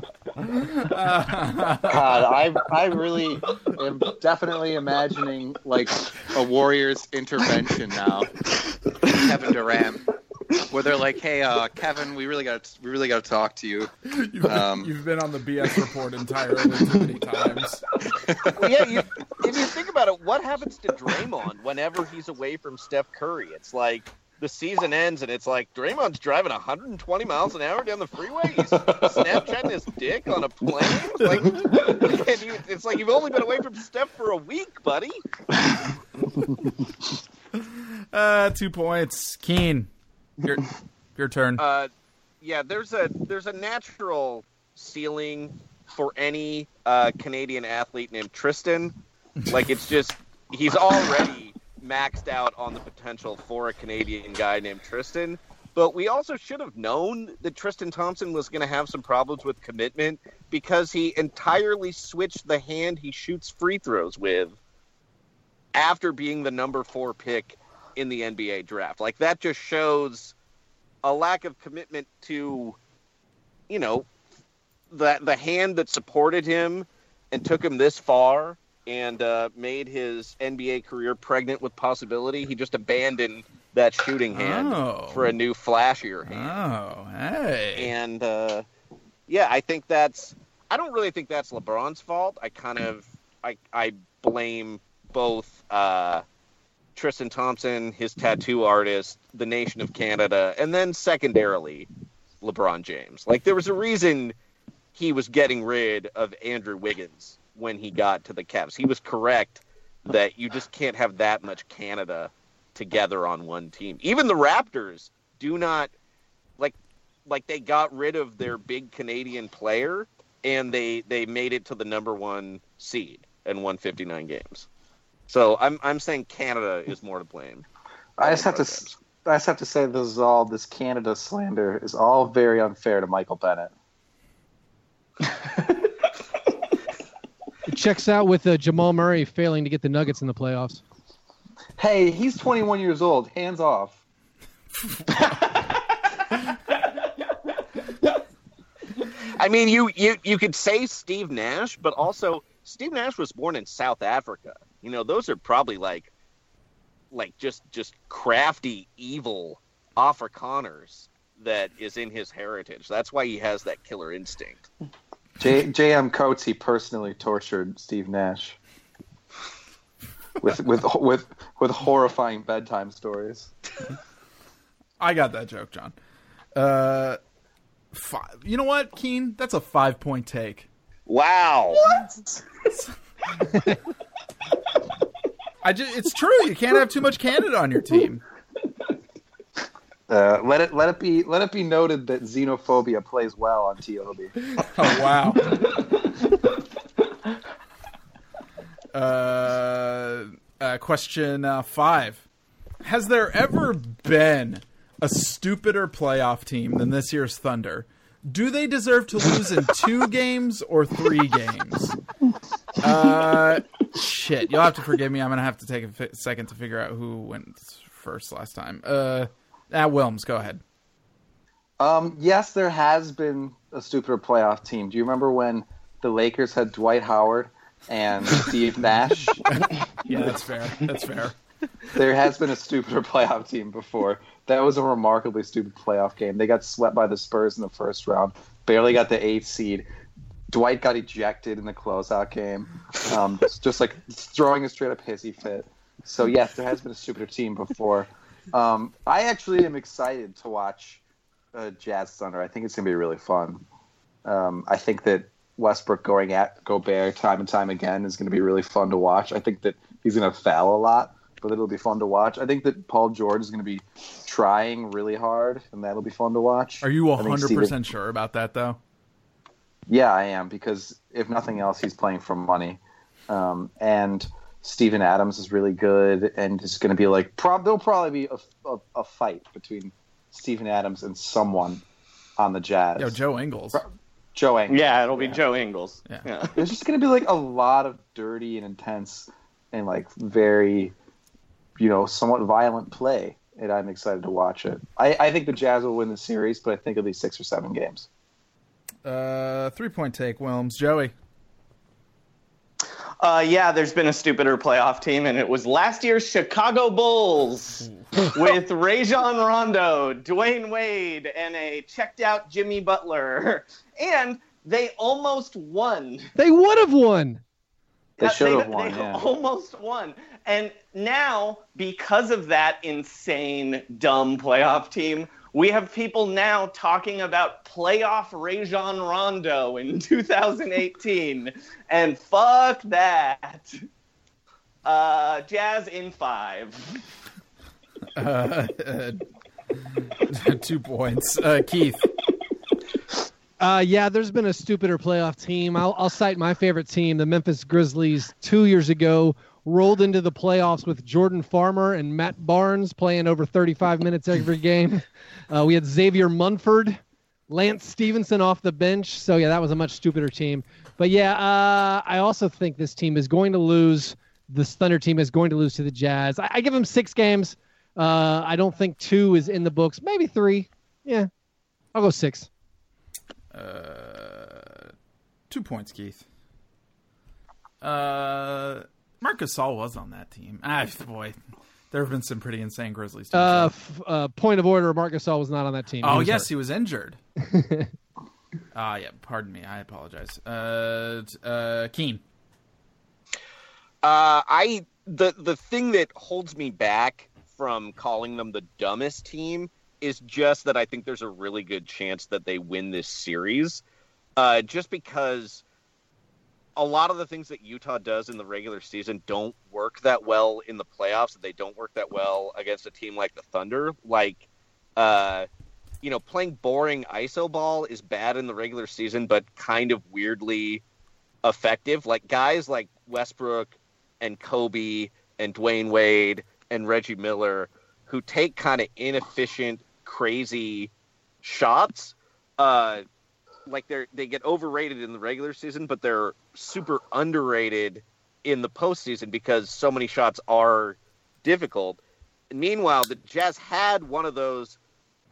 God, I I really am definitely imagining like a Warriors intervention now. Kevin Durant, where they're like, "Hey, uh, Kevin, we really got we really got to talk to you." You've, Um, you've been on the BS report entirely too many times. Well, yeah, you, if you think about it, what happens to Draymond whenever he's away from Steph Curry? It's like the season ends and it's like Draymond's driving 120 miles an hour down the freeway. He's Snapchatting his dick on a plane. Like, and you, it's like you've only been away from Steph for a week, buddy. Uh, two points. Keane, your your turn. Uh, yeah, there's a there's a natural ceiling for any uh, Canadian athlete named Tristan. Like it's just he's already maxed out on the potential for a Canadian guy named Tristan. But we also should have known that Tristan Thompson was going to have some problems with commitment because he entirely switched the hand he shoots free throws with after being the number four pick in the NBA draft. Like that just shows a lack of commitment to, you know, the the hand that supported him and took him this far and uh, made his NBA career pregnant with possibility. He just abandoned that shooting hand Oh. for a new flashier hand. Oh, hey. And uh, yeah, I think that's. I don't really think that's LeBron's fault. I kind of I I blame both uh, Tristan Thompson, his tattoo artist, the nation of Canada, and then secondarily LeBron James. Like there was a reason he was getting rid of Andrew Wiggins when he got to the Cavs. He was correct that you just can't have that much Canada together on one team. Even the Raptors do not like like they got rid of their big Canadian player and they they made it to the number 1 seed and won 59 games. So I'm I'm saying Canada is more to blame. I just have to. I just have to say, this is all this Canada slander is all very unfair to Michael Bennett. It checks out with uh, Jamal Murray failing to get the Nuggets in the playoffs. Hey, he's 21 years old. Hands off. I mean, you, you you could say Steve Nash, but also Steve Nash was born in South Africa. You know, those are probably like like just just crafty, evil Afrikaners that is in his heritage. That's why he has that killer instinct. J- J.M. Coates, he personally tortured Steve Nash with with with with horrifying bedtime stories. I got that joke, John. Uh, five. You know what, Keane? That's a five point take. Wow. I just, it's true. You can't have too much Canada on your team. Uh, let it let it be let it be noted that xenophobia plays well on TOB. Oh wow. uh, uh, question uh, five: Has there ever been a stupider playoff team than this year's Thunder? Do they deserve to lose in two games or three games? Uh, shit. You'll have to forgive me. I'm gonna have to take a fi- second to figure out who went first last time. Uh, ah, Wilms, go ahead. Um, yes, there has been a stupider playoff team. Do you remember when the Lakers had Dwight Howard and Steve Nash? Yeah, that's fair. That's fair. there has been a stupider playoff team before. That was a remarkably stupid playoff game. They got swept by the Spurs in the first round, barely got the eighth seed. Dwight got ejected in the closeout game, um, just like throwing a straight up hissy fit. So yes, there has been a stupider team before. Um, I actually am excited to watch uh, Jazz Thunder. I think it's going to be really fun. Um, I think that Westbrook going at Gobert time and time again is going to be really fun to watch. I think that he's going to foul a lot, but it'll be fun to watch. I think that Paul George is going to be trying really hard, and that'll be fun to watch. Are you I think 100 Steven- percent sure about that though? Yeah, I am because if nothing else, he's playing for money, um, and Steven Adams is really good, and it's going to be like prob- there'll probably be a, a, a fight between Steven Adams and someone on the Jazz. Yo, Joe Ingles. Joe Ingles. Yeah, it'll be Joe Ingles. Yeah. There's just going to be like a lot of dirty and intense and like very, you know, somewhat violent play, and I'm excited to watch it. I, I think the Jazz will win the series, but I think it'll be six or seven games. Uh, three point take, Wilms. Joey. Uh, yeah, there's been a stupider playoff team, and it was last year's Chicago Bulls. with Rajon Rondo, Dwyane Wade, and a checked out Jimmy Butler. And they almost won. They would have won. They should have won. They Yeah. almost won. And now, because of that insane, dumb playoff team, we have people now talking about playoff Rajon Rondo in 2018. and fuck that. Uh, Jazz in five. Uh, uh, two points. Uh, Keith. Uh, yeah, there's been a stupider playoff team. I'll, I'll cite my favorite team, the Memphis Grizzlies, two years ago, rolled into the playoffs with Jordan Farmar and Matt Barnes playing over 35 minutes every game. Uh, we had Xavier Munford, Lance Stephenson off the bench. So, yeah, that was a much stupider team. But, yeah, uh, I also think this team is going to lose. This Thunder team is going to lose to the Jazz. I, I give them six games. Uh, I don't think two is in the books. Maybe three. Yeah, I'll go six. Uh, two points, Keith. Uh, Marc Gasol was on that team. Ah, boy, there have been some pretty insane Grizzlies. Teams. Uh, f- uh, point of order: Marcus Gasol was not on that team. Oh was yes, hurt. he was injured. Ah, yeah. Pardon me. I apologize. Uh, uh, Keane. Uh, I the the thing that holds me back from calling them the dumbest team is just that I think there's a really good chance that they win this series. Uh, just because a lot of the things that Utah does in the regular season don't work that well in the playoffs. They don't work that well against a team like the Thunder. Like, uh, you know, playing boring ISO ball is bad in the regular season, but kind of weirdly effective. Like guys like Westbrook and Kobe and Dwyane Wade and Reggie Miller, who take kind of inefficient, crazy shots. Uh, like they're they get overrated in the regular season, but they're super underrated in the postseason because so many shots are difficult. Meanwhile, the Jazz had one of those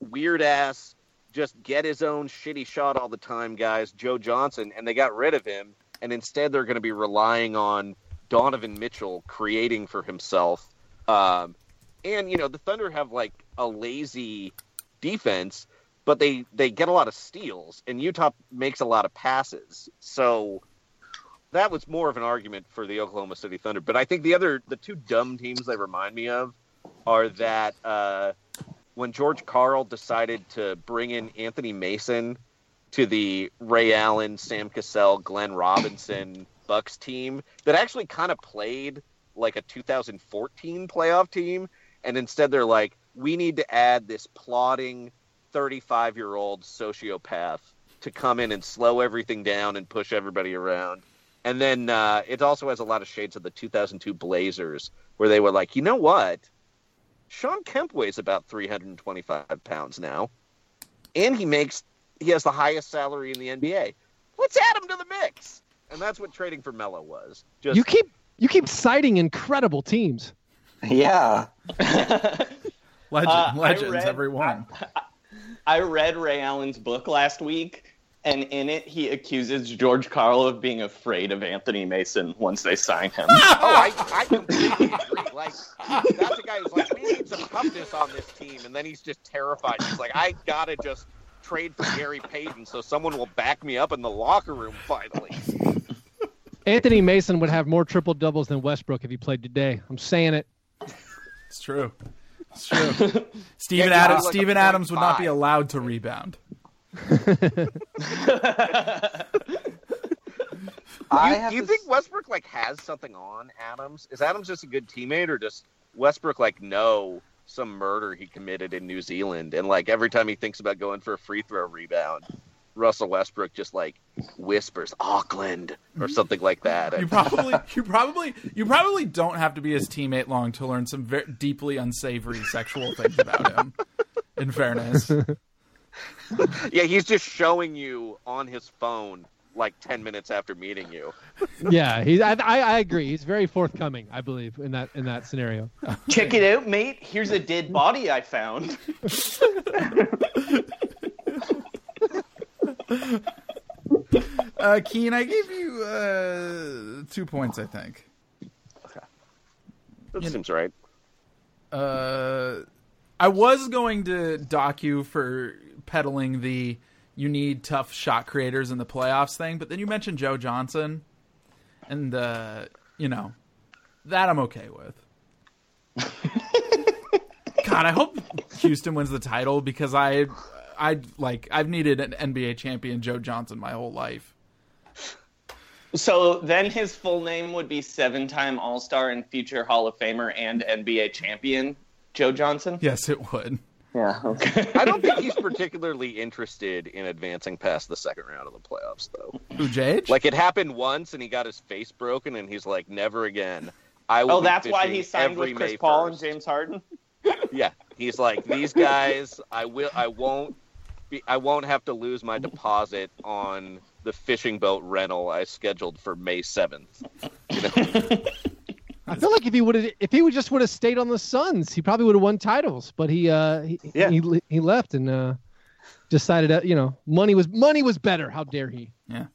weird ass, just get his own shitty shot all the time guys, Joe Johnson, and they got rid of him, and instead they're going to be relying on Donovan Mitchell creating for himself. Um, and you know the Thunder have like a lazy defense, but they they get a lot of steals, and Utah makes a lot of passes. So that was more of an argument for the Oklahoma City Thunder. But I think the other the two dumb teams they remind me of are that uh, when George Karl decided to bring in Anthony Mason to the Ray Allen, Sam Cassell, Glenn Robinson Bucks team that actually kind of played like a 2014 playoff team, and instead they're like, we need to add this plodding 35 year old sociopath to come in and slow everything down and push everybody around. And then uh, it also has a lot of shades of the 2002 Blazers, where they were like, you know what? Shawn Kemp weighs about 325 pounds now, and he makes he has the highest salary in the NBA. Let's add him to the mix, and that's what trading for Melo was. Just You keep you keep citing incredible teams. Yeah. Legend, Uh, I legends, read- every one. I read Ray Allen's book last week, and in it he accuses George Karl of being afraid of Anthony Mason once they sign him. oh, I, I completely agree. Like that's a guy who's like, we need some toughness on this team, and then he's just terrified. He's like, I gotta just trade for Gary Payton so someone will back me up in the locker room finally. Anthony Mason would have more triple doubles than Westbrook if he played today. I'm saying it. It's true. It's true. Steven Yeah, Adams. he's like Steven Adams would not be allowed to rebound. I you, have you to think Westbrook like has something on Adams? Is Adams just a good teammate, or does Westbrook like know some murder he committed in New Zealand, and like every time he thinks about going for a free throw rebound, Russell Westbrook just like whispers Auckland or mm-hmm. something like that. You probably, you probably, you probably don't have to be his teammate long to learn some very deeply unsavory sexual things about him. In fairness, yeah, he's just showing you on his phone like ten minutes after meeting you. Yeah, he. I, I, I agree. He's very forthcoming. I believe in that in that scenario. Check it out, mate. Here's a dead body I found. uh, Keane, I gave you uh, two points. I think. That seems right. Uh, I was going to dock you for peddling the you need tough shot creators in the playoffs thing, but then you mentioned Joe Johnson, and uh, you know that I'm okay with. God, I hope Houston wins the title because I, I like I've needed an NBA champion Joe Johnson my whole life. So then his full name would be seven-time All-Star and future Hall of Famer and NBA champion Joe Johnson. Yes, it would. Yeah. Okay. I don't think he's particularly interested in advancing past the second round of the playoffs, though. Who, Jage? Like it happened once, and he got his face broken, and he's like, "Never again." I will Oh, that's why fishing he signed with Chris May Paul and James Harden. Yeah, he's like these guys. I will. I won't. Be, I won't have to lose my deposit on the fishing boat rental I scheduled for May seventh. I feel like if he would have, if he would just would have stayed on the Suns, he probably would have won titles. But he, uh, he, Yeah. he, he left and uh, decided, uh, you know, money was money was better. How dare he? Yeah.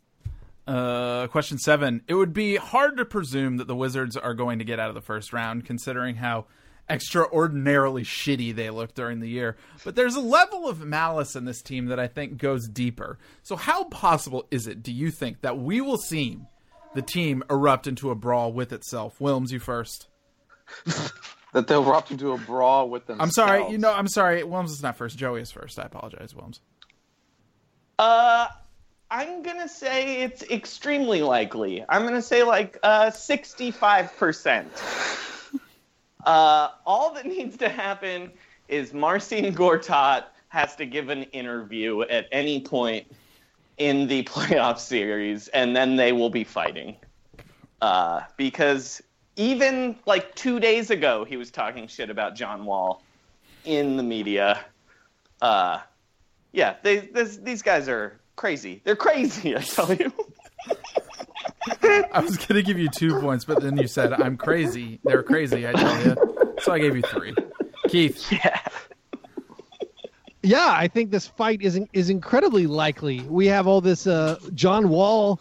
Uh, question seven. It would be hard to presume that the Wizards are going to get out of the first round, considering how extraordinarily shitty they looked during the year. But there's a level of malice in this team that I think goes deeper. So, how possible is it, do you think, that we will see the team erupt into a brawl with itself? Wilms, you first. That they'll erupt into a brawl with them. I'm sorry. You know, I'm sorry. Wilms is not first. Joey is first. I apologize, Wilms. Uh, I'm gonna say it's extremely likely. I'm gonna say like uh, 65%. Uh, all that needs to happen is Marcin Gortat has to give an interview at any point in the playoff series, and then they will be fighting. Uh, because even like two days ago, he was talking shit about John Wall in the media. Uh, yeah, they, this, these guys are crazy. They're crazy, I tell you. I was going to give you two points, but then you said, I'm crazy. They're crazy, I tell you. So I gave you three. Keith. Yeah. Yeah, I think this fight is is incredibly likely. We have all this uh, John Wall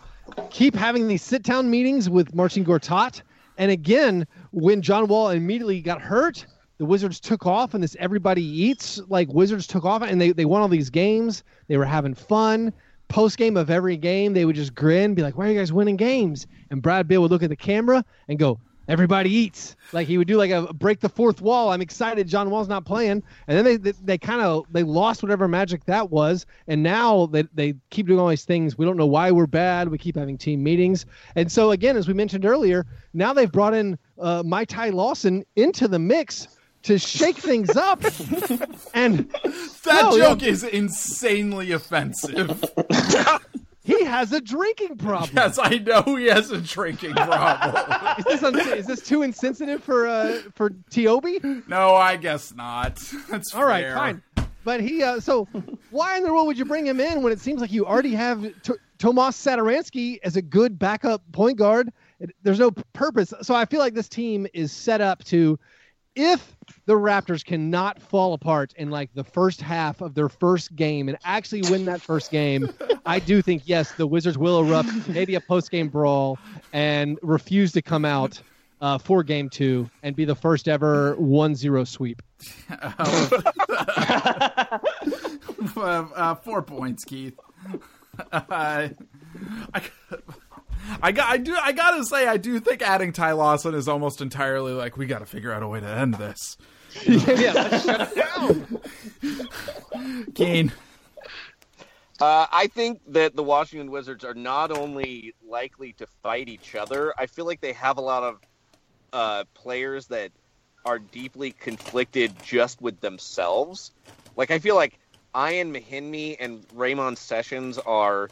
keep having these sit down meetings with Marcin Gortat, and again, when John Wall immediately got hurt, the Wizards took off, and this everybody eats like Wizards took off, and they they won all these games. They were having fun. Post game of every game, they would just grin, be like, "Why are you guys winning games?" And Brad Beal would look at the camera and go, everybody eats. Like he would do like a break the fourth wall. I'm excited John Wall's not playing. And then they they, they kind of they lost whatever magic that was. And now they, they keep doing all these things. We don't know why we're bad. We keep having team meetings. And so again, as we mentioned earlier, now they've brought in uh, Mai Tai Lawson into the mix to shake things up. and That No, joke is insanely offensive. he has a drinking problem. yes, I know he has a drinking problem. Is this, un- is this too insensitive for uh, for TOB? no, I guess not. That's All right, fair. fine. But he, uh, so why in the world would you bring him in when it seems like you already have T- Tomas Satoransky as a good backup point guard? There's no purpose. So I feel like this team is set up to, if the Raptors cannot fall apart in like the first half of their first game and actually win that first game, I do think yes, the Wizards will erupt, maybe a post game brawl, and refuse to come out. Uh, for game two and be the first ever 1-0 sweep. uh, uh, four points, Keith. I, I got, I do, I gotta say, I do think adding Ty Lawson is almost entirely like we got to figure out a way to end this. yeah, let's shut it down. Keane, Uh, I think that the Washington Wizards are not only likely to fight each other. I feel like they have a lot of uh, players that are deeply conflicted just with themselves. Like I feel like Ian Mahinmi and Ramon Sessions are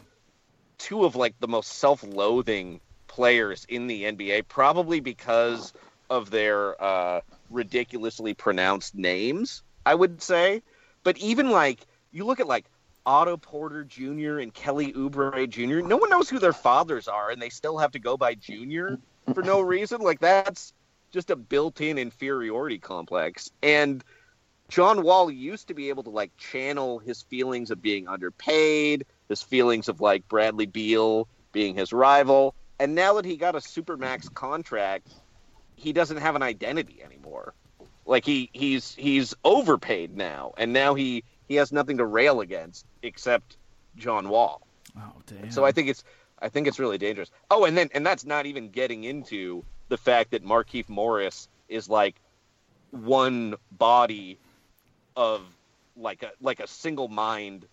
two of like the most self-loathing players in the NBA, probably because of their uh, ridiculously pronounced names. I would say, but even like you look at like Otto Porter Jr. and Kelly Oubre Jr. No one knows who their fathers are, and they still have to go by Junior for no reason. Like that's just a built-in inferiority complex. And John Wall used to be able to like channel his feelings of being underpaid, his feelings of like Bradley Beal being his rival, and now that he got a supermax contract, he doesn't have an identity anymore. Like he he's he's overpaid now, and now he he has nothing to rail against except John Wall. Oh damn. So I think it's I think it's really dangerous. Oh, and then and that's not even getting into the fact that Markieff Morris is like one body of like a like a single mind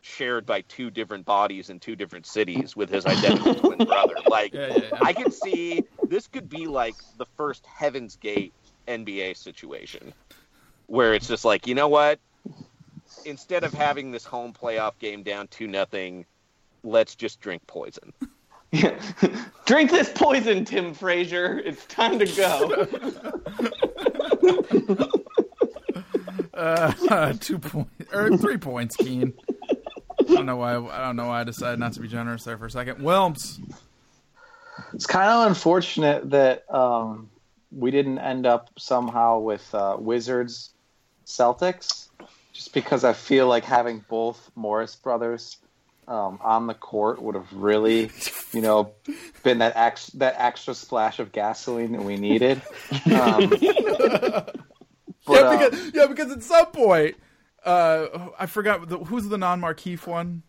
shared by two different bodies in two different cities with his identical twin brother. Like Yeah, yeah, yeah. I can see this could be like the first Heaven's Gate NBA situation where it's just like, you know what? Instead of having this home playoff game down two nothing, let's just drink poison. Drink this poison, Tim Frazier. It's time to go. Uh, two points or three points, Keane. I don't know why. I don't know why I decided not to be generous there for a second. Wilms. It's kind of unfortunate that um, we didn't end up somehow with uh, Wizards Celtics, just because I feel like having both Morris brothers um, on the court would have really, you know, been that ex- that extra splash of gasoline that we needed. Um, but, yeah, uh, because yeah, because at some point, uh, I forgot the, who's the non-Markieff one.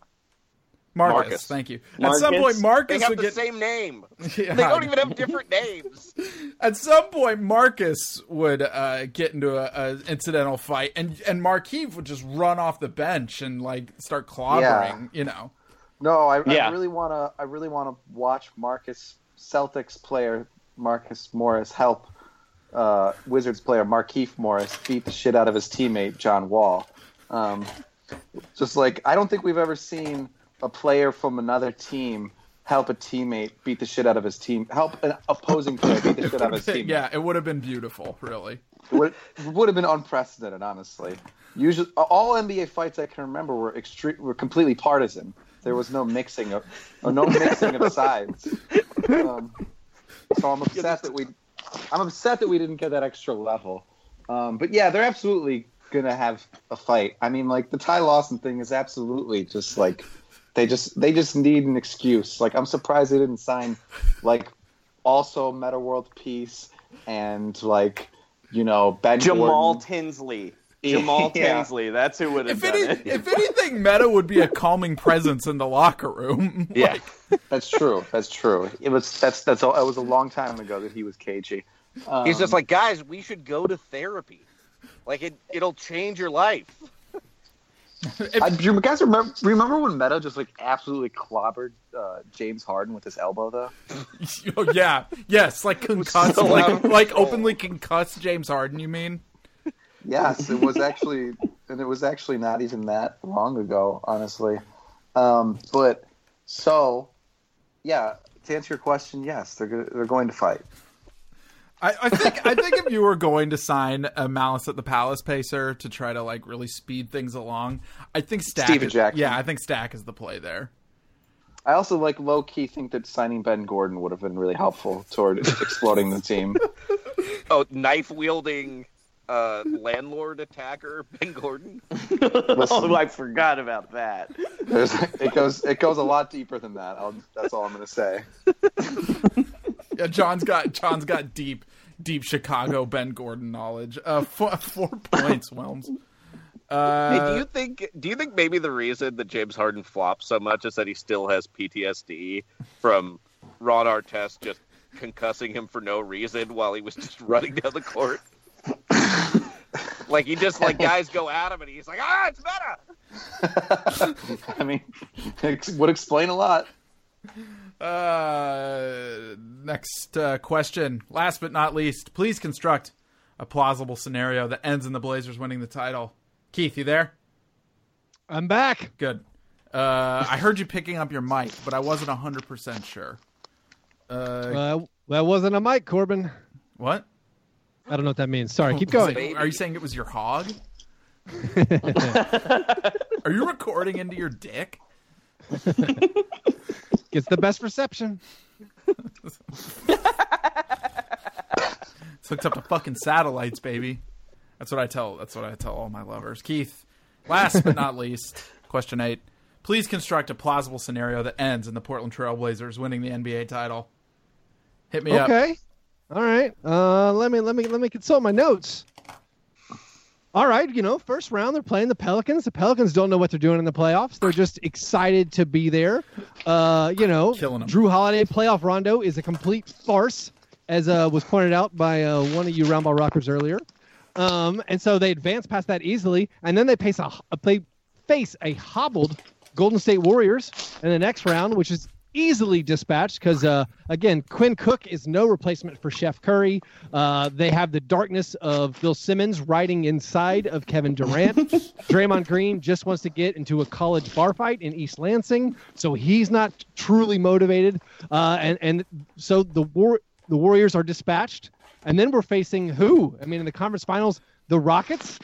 Marcus, Marcus. thank you. At some point, Marcus? point, They Marcus have would the get. same name. Yeah. They don't even have different names. At some point, Marcus would uh, get into a, a incidental fight, and and Markieff would just run off the bench and like start clobbering. You know. No, I, Yeah. I really want to. I really want to watch Marcus Celtics player Marcus Morris help uh, Wizards player Markieff Morris beat the shit out of his teammate John Wall. Um, just like I don't think we've ever seen a player from another team help a teammate beat the shit out of his team. Help an opposing player beat the shit out of his team. yeah, it would have been beautiful, really. would would have been unprecedented, honestly. Usually, all NBA fights I can remember were extre- were completely partisan. There was no mixing of, or no mixing of sides. Um, so I'm upset that we, I'm upset that we didn't get that extra level. Um, but yeah, they're absolutely gonna have a fight. I mean, like the Ty Lawson thing is absolutely just like they just they just need an excuse. Like I'm surprised they didn't sign like also Meta World Peace and like you know Ben Jamal Gordon. Tinsley. Jamal Yeah. Tinsley. That's who would have If done any, it. if anything, Meta would be a calming presence in the locker room. Yeah. That's true. That's true. It was that's that's all. It was a long time ago that he was cagey. Um, He's just like, guys, we should go to therapy. Like it, it'll change your life. I, do you guys remember remember when Meta just like absolutely clobbered uh, James Harden with his elbow though? oh, yeah. Yes, like concuss, so like like openly concuss James Harden. You mean? Yes, it was actually, and it was actually not even that long ago, honestly. Um, but so, yeah, to answer your question, yes, they're go- they're going to fight. I, I think I think if you were going to sign a Malice at the Palace pacer to try to like really speed things along, I think Stack. Steven is, Jackson. Yeah, I think Stack is the play there. I also like low key think that signing Ben Gordon would have been really helpful toward exploding the team. Oh, knife wielding uh, landlord attacker Ben Gordon. oh, I forgot about that. There's, it goes it goes a lot deeper than that. I'll, that's all I'm going to say. Yeah, John's got John's got deep deep Chicago Ben Gordon knowledge. Uh, four, four points, Whelms. Uh, hey, do you think? Do you think maybe the reason that James Harden flops so much is that he still has PTSD from Ron Artest just concussing him for no reason while he was just running down the court? like he just like guys go at him and he's like, ah, it's meta. I mean, it would explain a lot. Uh, next uh, question. Last but not least, please construct a plausible scenario that ends in the Blazers winning the title. Keith, you there? I'm back. Good. Uh, I heard you picking up your mic, but I wasn't hundred percent sure. Uh, Uh, that wasn't a mic, Corbin. what? I don't know what that means. Sorry, keep going. Are you saying it was your hog? Are you recording into your dick? Gets the best reception. It's hooked up to fucking satellites, baby. That's what I tell. That's what I tell all my lovers. Keith, last but not least, question eight. Please construct a plausible scenario that ends in the Portland Trailblazers winning the NBA title. Hit me up. Okay. All right. Uh, let me let me let me consult my notes. all right, you know, first round they're playing the Pelicans. The Pelicans don't know what they're doing in the playoffs. They're just excited to be there. Uh, you know. Jrue Holiday playoff rondo is a complete farce, as uh, was pointed out by uh, one of you Roundball Rockers earlier. Um, and so they advance past that easily, and then they face a they face a hobbled Golden State Warriors in the next round, which is easily dispatched because uh, again, Quinn Cook is no replacement for Chef Curry. Uh, they have the darkness of Bill Simmons riding inside of Kevin Durant. Draymond Green just wants to get into a college bar fight in East Lansing, so he's not truly motivated. Uh, and and so the war the Warriors are dispatched, and then we're facing who? I mean, in the conference finals, the Rockets.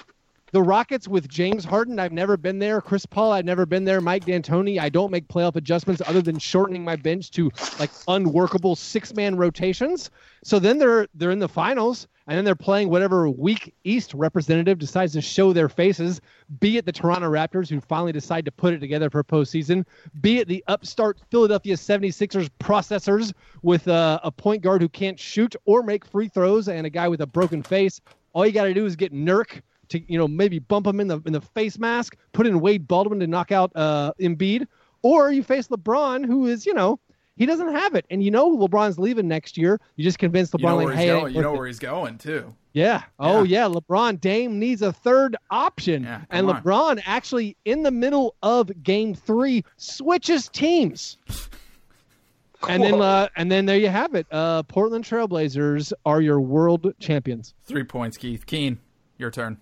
The Rockets with James Harden, I've never been there. Chris Paul, I've never been there. Mike D'Antoni, I don't make playoff adjustments other than shortening my bench to like unworkable six-man rotations. So then they're they're in the finals, and then they're playing whatever weak East representative decides to show their faces. Be it the Toronto Raptors, who finally decide to put it together for postseason. Be it the upstart Philadelphia 76ers processors with a point guard who can't shoot or make free throws and a guy with a broken face. All you got to do is get Nurk to you know maybe bump him in the in the face mask, put in Wade Baldwin to knock out uh, Embiid, or you face LeBron, who is you know he doesn't have it, and you know LeBron's leaving next year. You just convince LeBron You know like, where hey, going. You know where he's going too. Yeah. Oh yeah. LeBron Dame needs a third option, and come on. LeBron actually in the middle of Game Three switches teams. And then, uh, and then there you have it. Uh, Portland Trailblazers are your world champions. Three points, Keith. Keane, your turn.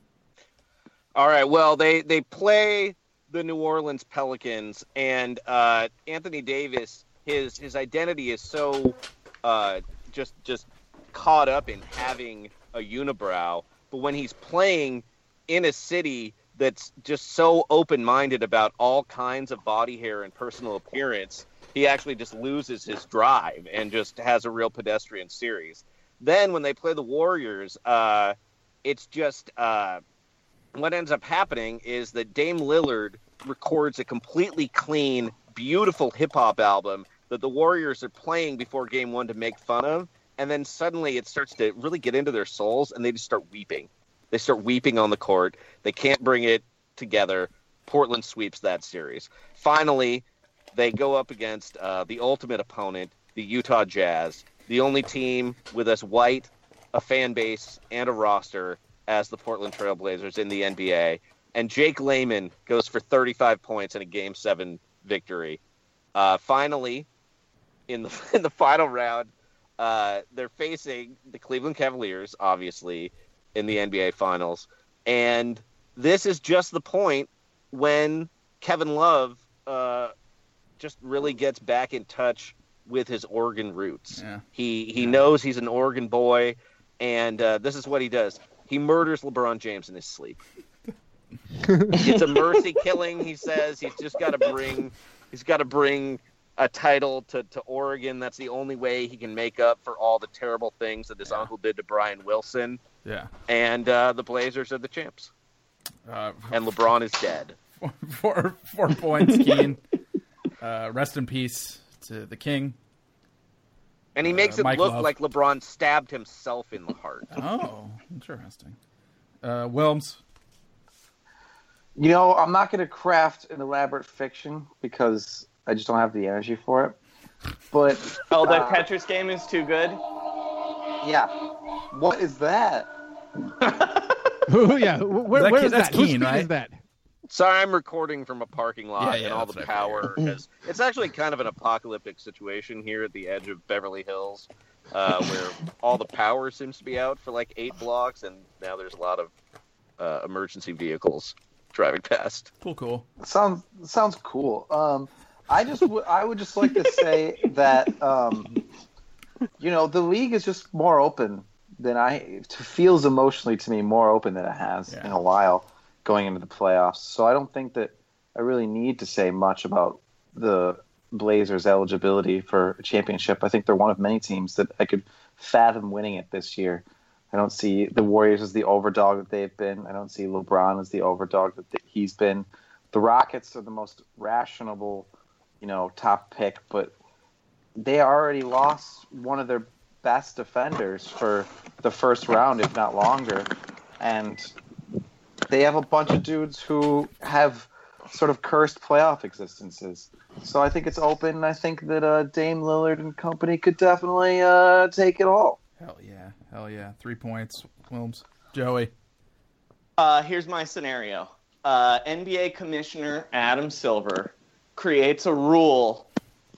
All right. Well, they they play the New Orleans Pelicans, and uh, Anthony Davis, his his identity is so uh, just just caught up in having a unibrow, but when he's playing in a city that's just so open minded about all kinds of body hair and personal appearance, he actually just loses his drive and just has a real pedestrian series. Then when they play the Warriors, uh, it's just uh, what ends up happening is that Dame Lillard records a completely clean, beautiful hip hop album that the Warriors are playing before game one to make fun of. And then suddenly it starts to really get into their souls and they just start weeping. They start weeping on the court. They can't bring it together. Portland sweeps that series. Finally, they go up against uh, the ultimate opponent, the Utah Jazz, the only team with as white a fan base and a roster as the Portland Trailblazers in the NBA. And Jake Layman goes for 35 points in a Game Seven victory. Uh, finally, in the in the final round, uh, they're facing the Cleveland Cavaliers, obviously, in the NBA Finals. And this is just the point when Kevin Love uh, just really gets back in touch with his Oregon roots. Yeah. He he knows he's an Oregon boy, and uh, this is what he does. He murders LeBron James in his sleep. it's a mercy killing. He says he's just got to bring he's got to bring a title to, to Oregon. That's the only way he can make up for all the terrible things that his uncle did to Brian Wilson. Yeah. And uh, the Blazers are the champs. Uh, And LeBron is dead. four four points, Keane. Uh, rest in peace to the king. And he makes Uh, it Mike look Love. like LeBron stabbed himself in the heart. Oh, interesting. Uh, Wilms. You know, I'm not going to craft an elaborate fiction because I just don't have the energy for it. But Oh, the uh, catcher's game is too good. Yeah. What is that? Ooh, yeah. Where, That where kid- that's that? Keane, feed right? is that? Sorry, I'm recording from a parking lot Yeah, yeah, and all the power has. It's actually kind of an apocalyptic situation here at the edge of Beverly Hills, uh, where all the power seems to be out for like eight blocks, and now there's a lot of uh, emergency vehicles driving past. Cool, cool. Sounds sounds cool. Um, I just w- I would just like to say that um, you know the league is just more open than I it feels emotionally to me more open than it has in a while going into the playoffs. So I don't think that I really need to say much about the Blazers' eligibility for a championship. I think they're one of many teams that I could fathom winning it this year. I don't see the Warriors as the overdog that they've been. I don't see LeBron as the overdog that he's been. The Rockets are the most rational, you know, top pick, but they already lost one of their best defenders for the first round, if not longer. And they have a bunch of dudes who have sort of cursed playoff existences. So I think it's open. I think that uh, Dame Lillard and company could definitely uh, take it all. Hell yeah, hell yeah, three points, Wilms, Joey. Uh, here's my scenario. Uh, NBA Commissioner Adam Silver creates a rule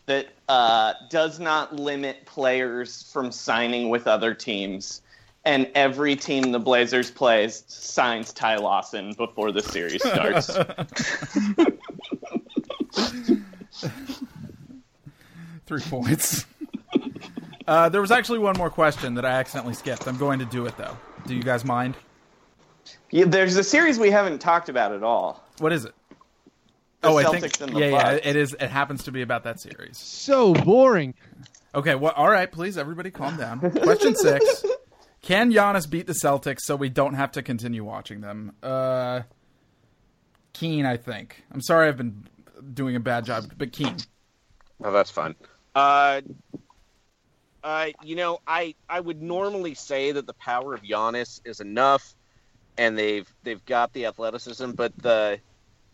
that uh, does not limit players from signing with other teams, and every team the Blazers plays signs Ty Lawson before the series starts. Three points. Uh, there was actually one more question that I accidentally skipped. I'm going to do it though. Do you guys mind? yeah, there's a series we haven't talked about at all. What is it? The oh, I think and the yeah, yeah, it is. It happens to be about that series. So boring. Okay, well, all right, please, everybody, calm down. Question six: Can Giannis beat the Celtics so we don't have to continue watching them? Uh, Keane, I think. I'm sorry, I've been doing a bad job, but Keane. Oh, that's fine. Uh, uh, you know, I I would normally say that the power of Giannis is enough, and they've they've got the athleticism, but the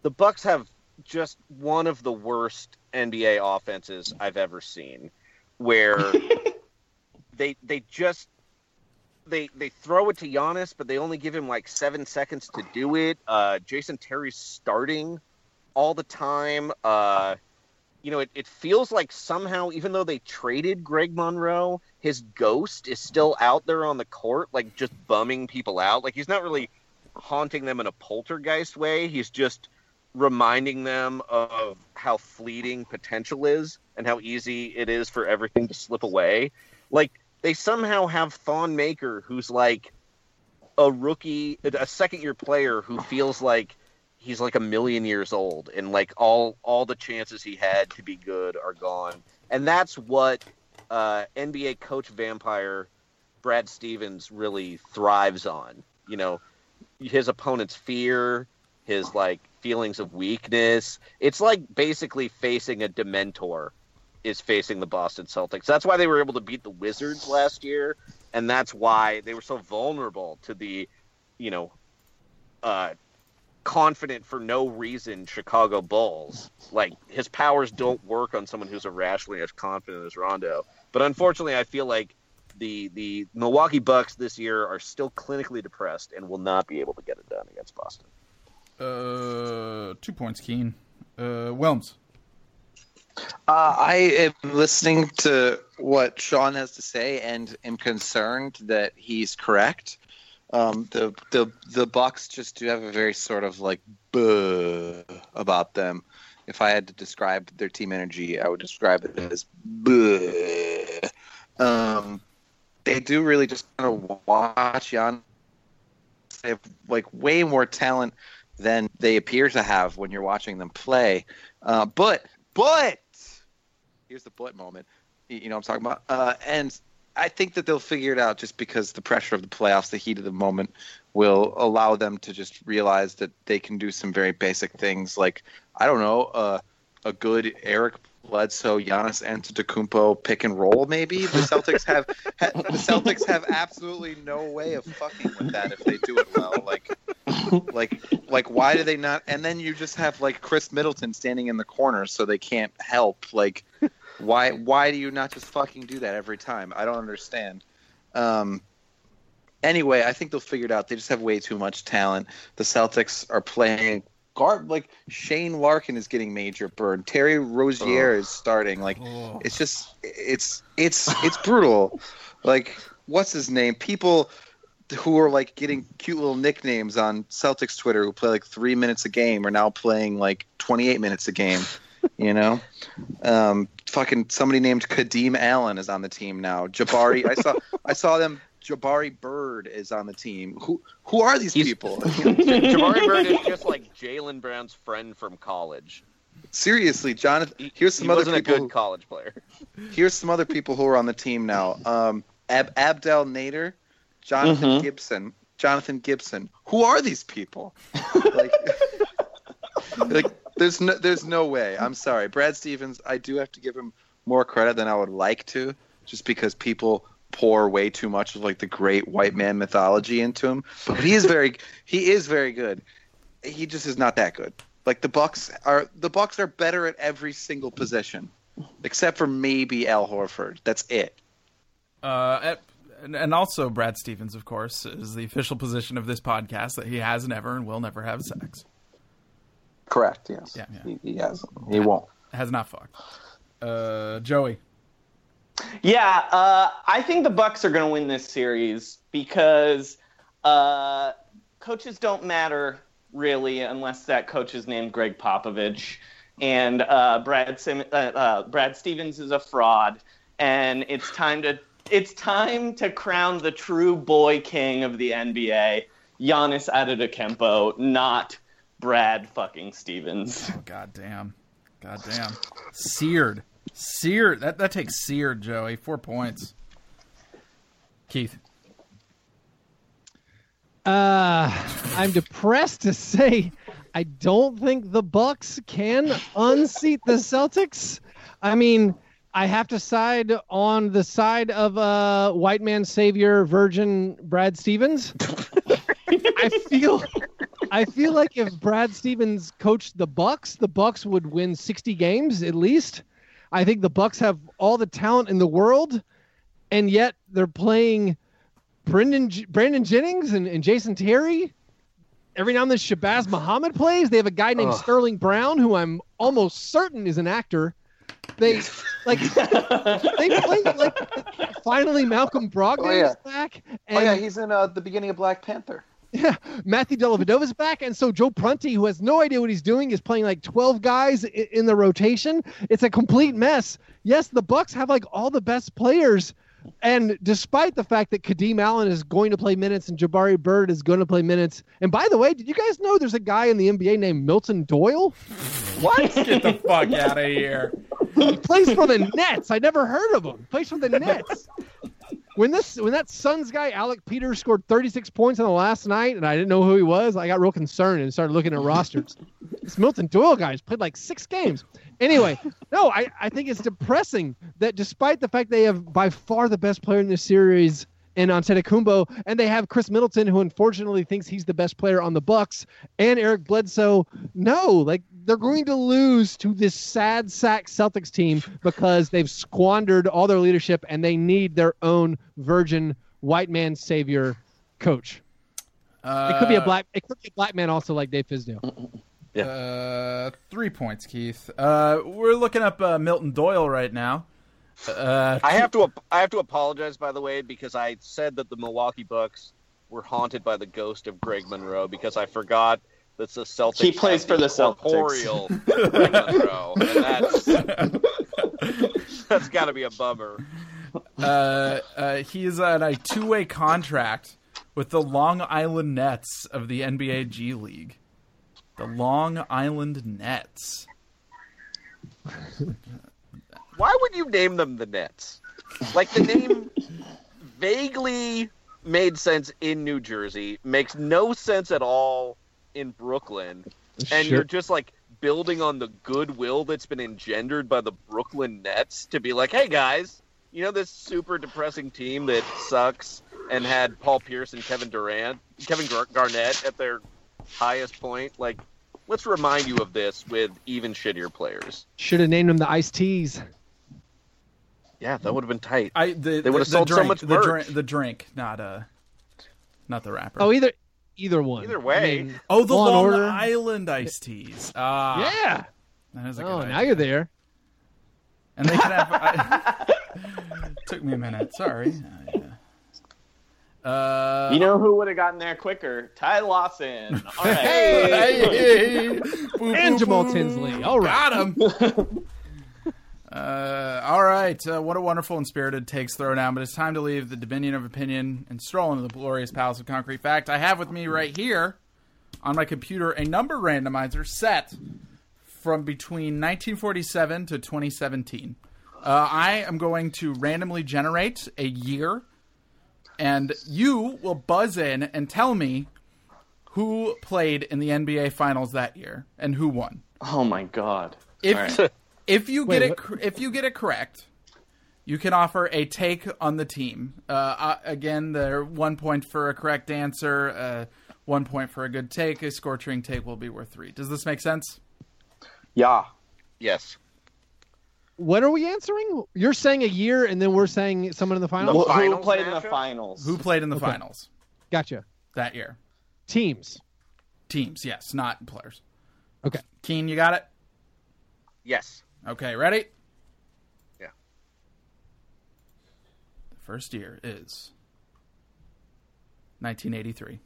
the Bucks have just one of the worst NBA offenses I've ever seen, where they they just they they throw it to Giannis, but they only give him like seven seconds to do it. Uh, Jason Terry's starting all the time. Uh, you know, it, it feels like somehow, even though they traded Greg Monroe, his ghost is still out there on the court, like just bumming people out. Like he's not really haunting them in a poltergeist way. He's just reminding them of how fleeting potential is and how easy it is for everything to slip away. Like they somehow have Thon Maker, who's like a rookie, a second year player who feels like he's like a million years old and like all all the chances he had to be good are gone. And that's what uh, nba coach vampire brad stevens really thrives on. You know his opponent's fear his like feelings of weakness. It's like basically facing a dementor is facing the boston celtics that's why they were able to beat the wizards last year and that's why they were so vulnerable to the you know uh confident for no reason Chicago Bulls. Like his powers don't work on someone who's irrationally as confident as Rondo. But unfortunately, I feel like the the Milwaukee Bucks this year are still clinically depressed and will not be able to get it done against Boston. Uh, two points, Keane. Uh, Wilms. Uh, I am listening to what Sean has to say and am concerned that he's correct. Um, the the the Bucks just do have a very sort of like buh about them. If I had to describe their team energy, I would describe it as buh. Um, they do really just kind of watch Jan. They have like way more talent than they appear to have when you're watching them play. Uh, but but here's the but moment. You you know what I'm talking about. Uh, and I think that they'll figure it out just because the pressure of the playoffs, the heat of the moment, will allow them to just realize that they can do some very basic things, like I don't know, uh, a good Eric Bledsoe, Giannis Antetokounmpo pick and roll. Maybe the Celtics have ha, the Celtics have absolutely no way of fucking with that if they do it well. Like, like, like, why do they not? And then you just have like Khris Middleton standing in the corner, so they can't help. Like, why why do you not just fucking do that every time? I don't understand. Um, anyway, I think they'll figure it out. They just have way too much talent. The Celtics are playing guard like Shane Larkin is getting major burn. Terry Rozier is starting. Like it's just it's it's it's brutal. Like what's his name? People who are like getting cute little nicknames on Celtics Twitter who play like three minutes a game are now playing like 28 minutes a game. You know, um, fucking somebody named Kadeem Allen is on the team now. Jabari, I saw I saw them. Jabari Bird is on the team. Who who are these people? Jabari Bird is just like Jaylen Brown's friend from college. Seriously, Jonathan. Here's some he other wasn't people. a good who- college player. here's some other people who are on the team now. Um, Ab- Abdel Nader, Jonathan Mhm. Gibson, Jonathan Gibson. Who are these people? like, like, there's no, there's no way. I'm sorry, Brad Stevens. I do have to give him more credit than I would like to, just because people pour way too much of like the great white man mythology into him. But he is very he is very good. He just is not that good. Like the Bucks are the Bucks are better at every single position, except for maybe Al Horford. That's it. Uh, at, and, and also Brad Stevens, of course, is the official position of this podcast that he has never and will never have sex. Correct. Yes. Yeah, yeah. He, he has. He won't. Has not fucked. Uh, Joey. Yeah, uh, I think the Bucks are going to win this series because uh, coaches don't matter really unless that coach is named Gregg Popovich, and uh, Brad Sim- uh, uh, Brad Stevens is a fraud, and it's time to it's time to crown the true boy king of the NBA, Giannis Antetokounmpo, not Brad fucking Stevens. Oh, God damn. God damn. Seared. Seared. That that takes seared, Joey. Four points. Keith. Uh, I'm depressed to say I don't think the Bucks can unseat the Celtics. I mean, I have to side on the side of uh, white man savior virgin Brad Stevens. I feel I feel like if Brad Stevens coached the Bucks, the Bucks would win 60 games at least. I think the Bucks have all the talent in the world, and yet they're playing Brendan Brandon Jennings and, and Jason Terry. Every now and then, Shabazz Muhammad plays. They have a guy named Ugh. Sterling Brown, who I'm almost certain is an actor. They like they play like finally Malcolm Brogdon Oh, yeah. is back. And oh yeah, he's in uh, the beginning of Black Panther. Yeah, Matthew Dellavedova's back, and so Joe Prunty, who has no idea what he's doing, is playing like twelve guys i- in the rotation. It's a complete mess. Yes, the Bucks have like all the best players, and despite the fact that Kadeem Allen is going to play minutes and Jabari Bird is going to play minutes, and by the way, did you guys know there's a guy in the NBA named Milton Doyle? What? Get the fuck out of here. He plays for the Nets. I never heard of him. He plays for the Nets. When this when that Suns guy Alec Peters scored 36 points on the last night, and I didn't know who he was, I got real concerned and started looking at rosters. This Milton Doyle guy's played like six games. Anyway, no, I, I think it's depressing that despite the fact they have by far the best player in this series in Antetokounmpo, and they have Khris Middleton, who unfortunately thinks he's the best player on the Bucks, and Eric Bledsoe. No, like they're going to lose to this sad sack Celtics team because they've squandered all their leadership and they need their own virgin white man savior coach. Uh, it could be a black. It could be a black man also like Dave Fizdale. Uh, three points, Keith. Uh, we're looking up uh, Milton Doyle right now. Uh, I have to I have to apologize by the way because I said that the Milwaukee Bucks were haunted by the ghost of Greg Monroe because I forgot that the Celtics He plays for the Celtics. corporeal and that's that's got to be a bummer. uh, uh, he is on a two-way contract with the Long Island Nets of the NBA G League. The Long Island Nets. Why would you name them the Nets? Like the name vaguely made sense in New Jersey, makes no sense at all in Brooklyn, and Sure. you're just like building on the goodwill that's been engendered by the Brooklyn Nets to be like, hey guys, you know this super depressing team that sucks and had Paul Pierce and Kevin Durant, Kevin Gar- Garnett at their highest point. Like, let's remind you of this with even shittier players. Should have named them the Ice Teas. Yeah, that would have been tight. I the, They would've the, sold the so drink, much the merch. drink, the drink, not uh, not the rapper. Oh, either either one. Either way. I mean, oh, the Law Long Order. Island iced teas. Ah, Yeah. that is a good Oh, idea. now you're there. And they can have. I, took me a minute. Sorry. Uh, You know who would have gotten there quicker? Ty Lawson. All right. hey, Boo, And boo, Jamal boo. Tinsley. All right. Got him. uh, all right. Uh, what a wonderful and spirited takes thrown down, but it's time to leave the dominion of opinion and stroll into the glorious palace of concrete fact. I have with me right here on my computer a number randomizer set from between 1947 to 2017. Uh, I am going to randomly generate a year, and you will buzz in and tell me who played in the NBA Finals that year and who won. Oh my god. If All right. if you Wait, get it what? cor- if you get it correct, You can offer a take on the team. Uh, uh, again, they're one point for a correct answer, uh, one point for a good take. A scorching take will be worth three. Does this make sense? Yeah. Yes. What are we answering? You're saying a year, and then we're saying someone in the finals. Who- who played in the finals? Who played in the Okay. finals Gotcha. that year? Teams. Teams, yes, not players. Okay. Keane, you got it? Yes. Okay, ready? Yeah. The first year is 1983.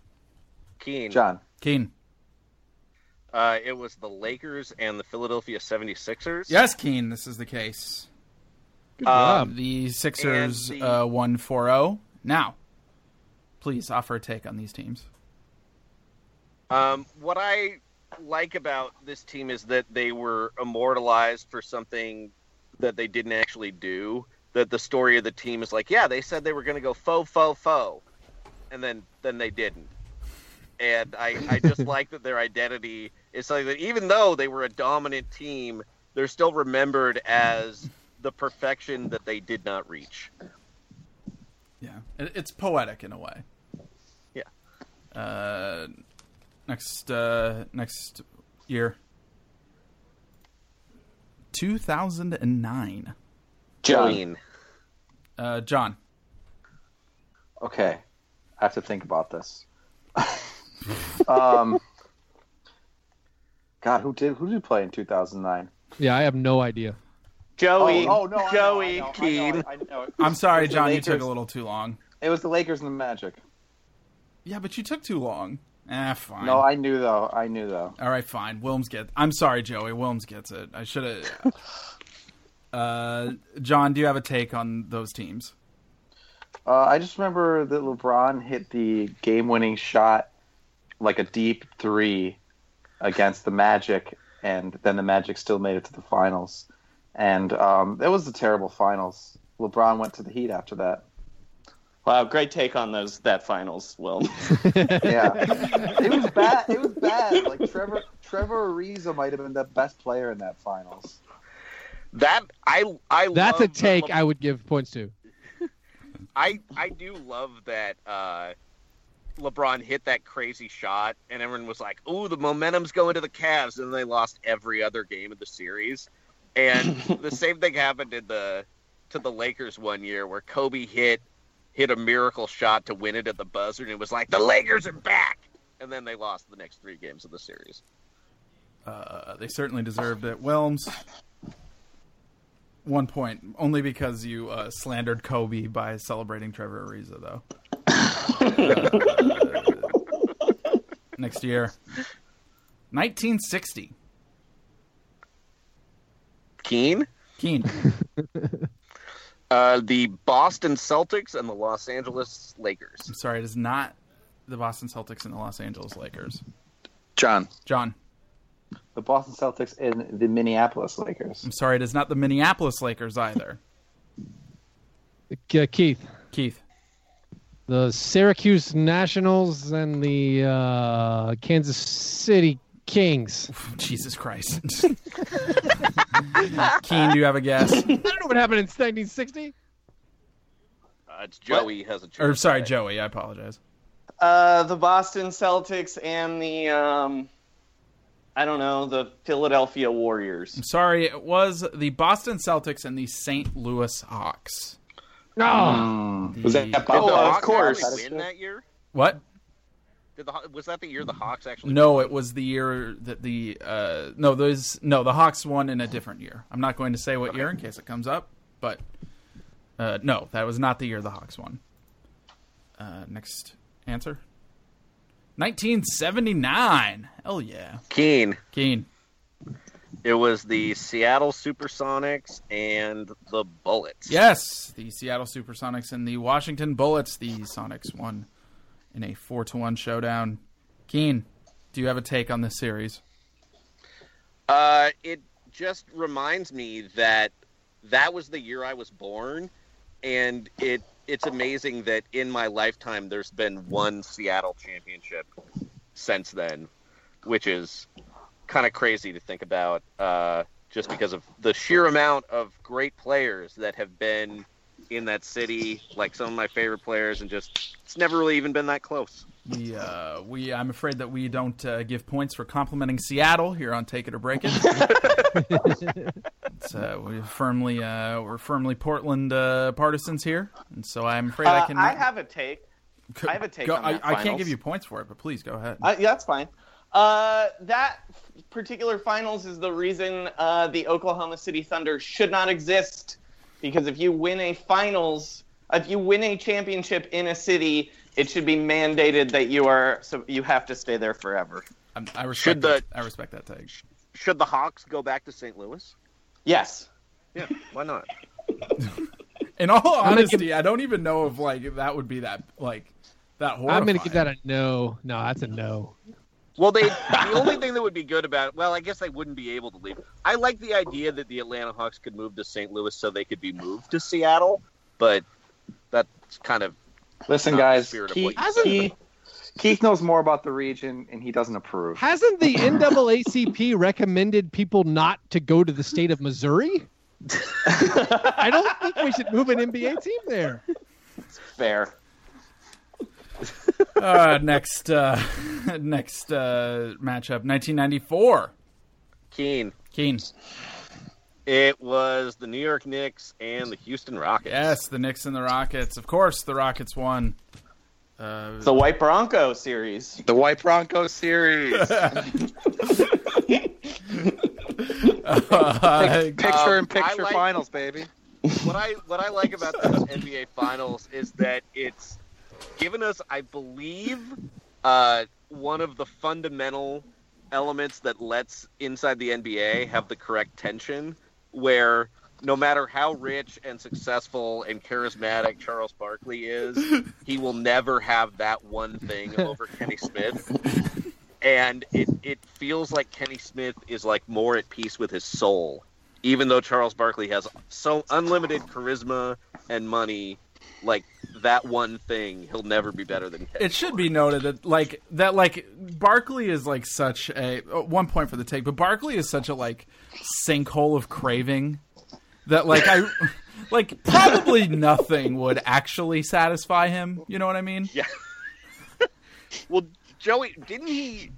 Keane. John. Keane. Uh, it was the Lakers and the Philadelphia 76ers. Yes, Keane, this is the case. Good Um, job. The Sixers And uh, won 4 0. Now, please offer a take on these teams. Um, what I like about this team is that they were immortalized for something that they didn't actually do. That the story of the team is like, yeah, they said they were going to go faux, faux, faux, and then then they didn't. And I, I just like that their identity is something that even though they were a dominant team, they're still remembered as the perfection that they did not reach. Yeah, it's poetic in a way. Yeah. Uh, next, uh, next year, two thousand and nine. John. Uh, John. Okay. I have to think about this. um, God, who did who did play in 2009? yeah, I have no idea. Joey. Oh, oh, no, I know, Joey I know, I know, Keane. I know. I'm sorry, It John. You took a little too long. It was the Lakers and the Magic. Yeah, but you took too long. Ah, fine. No, I knew though. I knew though. All right, fine. Wilms gets. I'm sorry, Joey. Wilms gets it. I should have. uh, John, do you have a take on those teams? Uh, I just remember that LeBron hit the game-winning shot, like a deep three, against the Magic, and then the Magic still made it to the finals. And um, it was a terrible finals. LeBron went to the Heat after that. Wow, great take on those that finals, Will. Yeah, it was bad. It was bad. Like Trevor Trevor Ariza might have been the best player in that finals. That I I That's a love the take Le- I would give points to. I I do love that uh, LeBron hit that crazy shot, and everyone was like, "Ooh, the momentum's going to the Cavs," and they lost every other game of the series. And the same thing happened in the to the Lakers one year, where Kobe hit hit a miracle shot to win it at the buzzer, and it was like, "The Lakers are back," and then they lost the next three games of the series. Uh, they certainly deserved it. Wilms, one point, only because you uh, slandered Kobe by celebrating Trevor Ariza, though. Uh, next year, 1960. Keane, Keane. uh, the Boston Celtics and the Los Angeles Lakers. I'm sorry, it is not the Boston Celtics and the Los Angeles Lakers. John, John, the Boston Celtics and the Minneapolis Lakers. I'm sorry, it is not the Minneapolis Lakers either. Uh, Keith, Keith, the Syracuse Nationals and the uh, Kansas City Kings. Jesus Christ. Keane, do you have a guess? I don't know what happened in 1960. Uh, it's Joey has a. Or sorry, Joe. Joey, I apologize. Uh, the Boston Celtics and the um, I don't know, the Philadelphia Warriors. I'm sorry, it was the Boston Celtics and the St. Louis Hawks. No. Mm. Was that The- Did the Oh, of course. win that year? What? Did the was that the year the Hawks actually? No, it was the year that the uh no, those no, the Hawks won in a different year. I'm not going to say what year in case it comes up, but uh no, that was not the year the Hawks won. Uh next answer. 1979. Hell yeah. Keane. Keane. It was the Seattle Supersonics and the Bullets. Yes, the Seattle Supersonics and the Washington Bullets. The Sonics won in a four to one showdown. Keane, do you have a take on this series? Uh, it just reminds me that that was the year I was born, and it it's amazing that in my lifetime there's been one Seattle championship since then, which is kind of crazy to think about. Uh, just because of the sheer amount of great players that have been in that city. Like some of my favorite players, and just it's never really even been that close. We, uh, we, I'm afraid that we don't uh, give points for complimenting Seattle here on Take It or Break It. it's, uh, we're firmly, uh, we're firmly Portland uh, partisans here, and so I'm afraid I Uh, can. I have a take. I have a take Go- on I, that I can't give you points for it, but please go ahead. Uh, yeah, that's fine. Uh, that particular finals is the reason uh, the Oklahoma City Thunder should not exist. Because if you win a finals, if you win a championship in a city, it should be mandated that you are so you have to stay there forever. I'm, I respect Should the- that. I respect that take. Should the Hawks go back to St. Louis? Yes. Yeah, why not? In all gonna honesty, I don't even know if like that would be that like that horrifying. I'm gonna give that a no. No, that's a no. Well, they the only thing that would be good about well, I guess they wouldn't be able to leave. I like the idea that the Atlanta Hawks could move to St. Louis so they could be moved to Seattle, but that's kind of Listen, Not the guys, spirit of Keith, what you Keith, Keith knows more about the region, and he doesn't approve. Hasn't the NAACP recommended people not to go to the state of Missouri? I don't think we should move an NBA team there. Fair. uh, next, uh, next uh, matchup, 1994. keen. Keane. It was the New York Knicks and the Houston Rockets. Yes, the Knicks and the Rockets. Of course, the Rockets won. Uh, The White Bronco series. The White Bronco series. uh, picture in Um, picture like- finals, baby. what I what I like about this NBA Finals is that it's given us, I believe, uh, one of the fundamental elements that lets inside the NBA have the correct tension, where no matter how rich and successful and charismatic Charles Barkley is, he will never have that one thing over Kenny Smith. And it, it feels like Kenny Smith is like more at peace with his soul even though Charles Barkley has so unlimited charisma and money, like that one thing, he'll never be better than Kenny. it should be noted that like that like Barkley is like such a oh, one point for the take, but Barkley is such a like sinkhole of craving that like I like probably nothing would actually satisfy him. You know what I mean? Yeah. well, Joey, didn't he?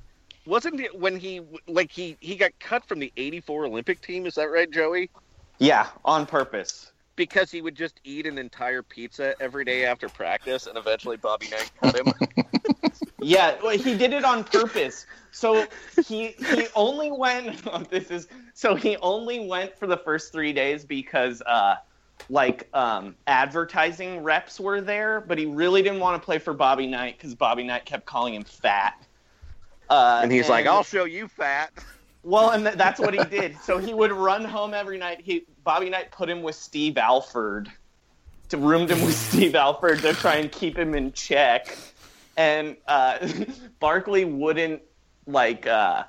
Wasn't it when he like he he got cut from the '84 Olympic team? Is that right, Joey? Yeah, on purpose. Because he would just eat an entire pizza every day after practice, and eventually Bobby Knight cut him. Yeah, well, he did it on purpose. So he he only went. oh, this is so he only went for the first three days because uh, like um, advertising reps were there, but he really didn't want to play for Bobby Knight because Bobby Knight kept calling him fat. Uh, and he's like, "I'll show you, fat." Well, and th- that's what he did. So he would run home every night. He Bobby Knight put him with Steve Alford, to roomed him with Steve Alford to try and keep him in check. And uh, Barkley wouldn't like uh,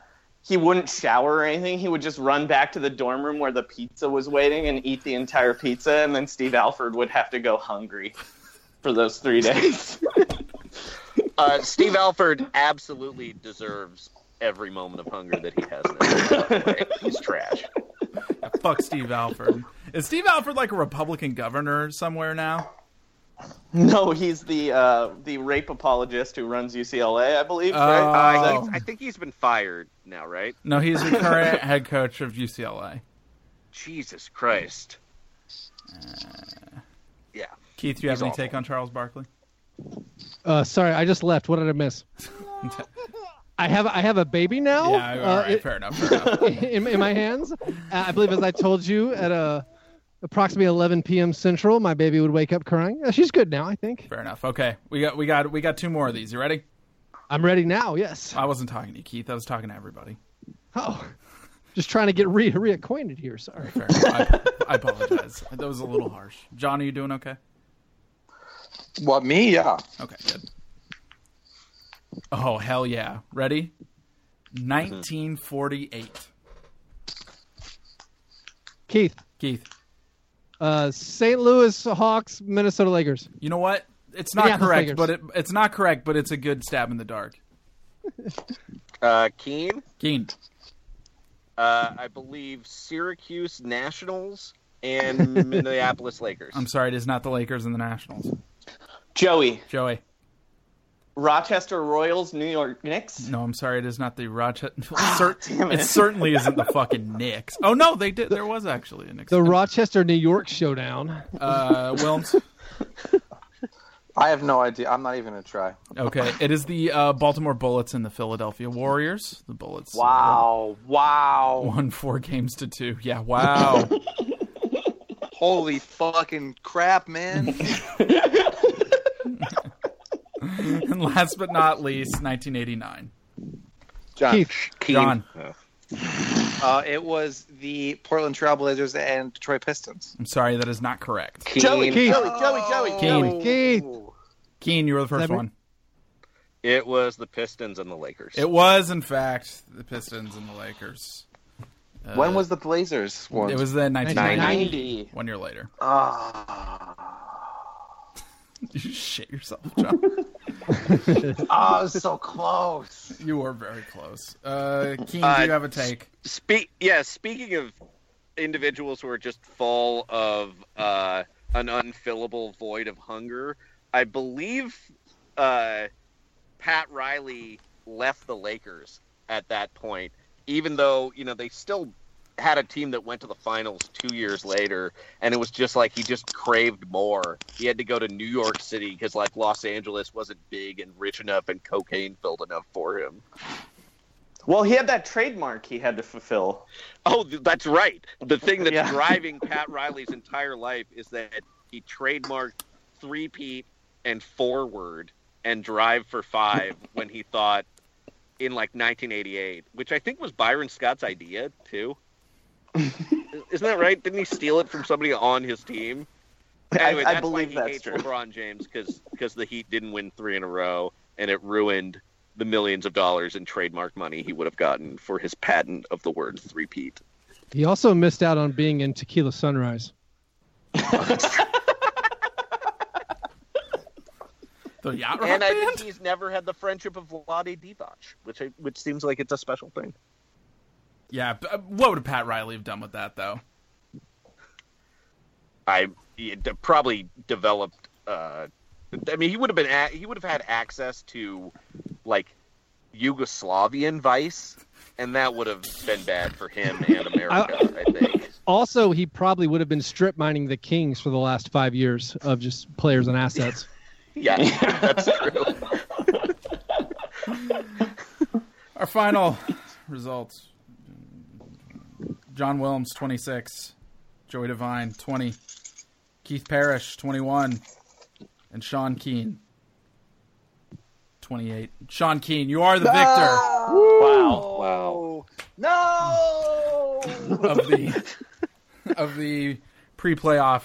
he wouldn't shower or anything. He would just run back to the dorm room where the pizza was waiting and eat the entire pizza. And then Steve Alford would have to go hungry for those three days. Uh, Steve Alford absolutely deserves every moment of hunger that he has. He's trash. Fuck Steve Alford. Is Steve Alford like a Republican governor somewhere now? no, he's the uh, the rape apologist who runs UCLA, I believe. Oh. right? Uh, Is I think he's been fired now, right? No, he's the current head coach of UCLA. Jesus Christ. Yeah. Keith, do you have any awful. take on Charles Barkley? Uh, sorry, I just left. What did I miss? I have I have a baby now. Yeah, all uh, right, it- fair enough. Fair enough. in, in my hands. Uh, I believe, as I told you, at uh, approximately 11 p.m. Central, my baby would wake up crying. Uh, she's good now, I think. Fair enough. Okay, we got we got we got two more of these. You ready? I'm ready now. Yes. I wasn't talking to you, Keith. I was talking to everybody. Oh, just trying to get re- reacquainted here. Sorry. Fair enough. I, I apologize. That was a little harsh. John, are you doing okay? What me? Yeah. Okay, good. Oh hell yeah! Ready? 1948. Keith. Keith. Uh, St. Louis Hawks, Minnesota Lakers. You know what? It's not Minneapolis correct, but it, it's not correct, but it's a good stab in the dark. Uh, Keane. Keane. Uh, I believe Syracuse Nationals and Minneapolis Lakers. I'm sorry, it is not the Lakers and the Nationals. Joey. Joey. Rochester Royals, New York Knicks. No, I'm sorry, it is not the Rochester. Cer- damn it. it. certainly isn't the fucking Knicks. Oh no, they did. There was actually a Knicks. The Rochester, New York showdown. Uh, Wilms. I have no idea. I'm not even gonna try. Okay, it is the uh, Baltimore Bullets and the Philadelphia Warriors. The Bullets. uh, Wow! Wow! won four games to two. Yeah, wow. Holy fucking crap, man! and last but not least, 1989. John. Keith. John. Uh, it was the Portland Trailblazers and Detroit Pistons. I'm sorry, that is not correct. Joey, Keith. Joey, Joey, Joey, Keane. Joey. Keith. Keane, you were the first That one. It was the Pistons and the Lakers. It was, in fact, the Pistons and the Lakers. Uh, when was the Blazers one? It was the 1990. 90. One year later. Ah. You shit yourself, John. oh, it was so close. you were very close. Uh, Keane, Uh, do you have a take? Speak. Yeah. Speaking of individuals who are just full of uh, an unfillable void of hunger, I believe uh, Pat Riley left the Lakers at that point, even though you know they still had a team that went to the finals two years later, and it was just like he just craved more. He had to go to New York City because like Los Angeles wasn't big and rich enough and cocaine filled enough for him. Well, he had that trademark he had to fulfill. Oh, that's right. The thing that's Yeah. driving Pat Riley's entire life is that he trademarked three peat and forward and drive for five when he thought in like 1988, which I think was Byron Scott's idea too. Isn't that right? Didn't he steal it from somebody on his team? I- Anyway, I that's why believe he that's hates true. LeBron James because the Heat didn't win three in a row and it ruined the millions of dollars in trademark money he would have gotten for his patent of the word three peat. He also missed out on being in Tequila Sunrise. The yacht rock and I band? think he's never had the friendship of Vlade Divac, which I, which seems like it's a special thing. Yeah, uh, what would Pat Riley have done with that, though? I probably developed. Uh, I mean, he would have been a, he would have had access to like Yugoslavian vice, and that would have been bad for him and America. I, think. Also, he probably would have been strip mining the Kings for the last five years of just players and assets. Yeah, that's true. Our final results John Williams, 26. Joey Devine, 20. Keith Parrish, 21. And Sean Keane, 28. Sean Keane, you are the victor Wow. Wow. No. of the of the pre-playoff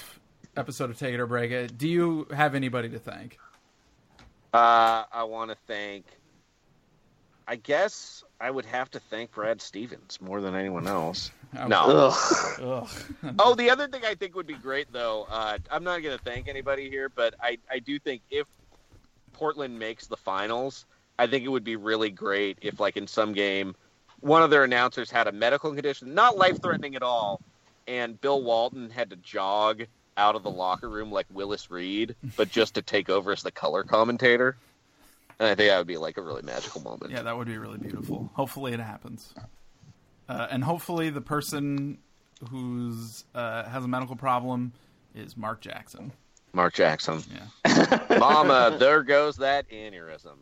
episode of Take It or Break It. Do you have anybody to thank? Uh, I want to thank. I guess I would have to thank Brad Stevens more than anyone else. Oh, No. Ugh. Oh, the other thing I think would be great, though, uh, I'm not going to thank anybody here, but I, I do think if Portland makes the finals, I think it would be really great if, like, in some game, one of their announcers had a medical condition, not life threatening at all, and Bill Walton had to jog out of the locker room like Willis Reed, but just to take over as the color commentator. And I think that would be like a really magical moment. Yeah, that would be really beautiful. Hopefully, it happens. Uh, and hopefully, the person who's uh, has a medical problem is Mark Jackson. Mark Jackson. Yeah. Mama, there goes that aneurysm.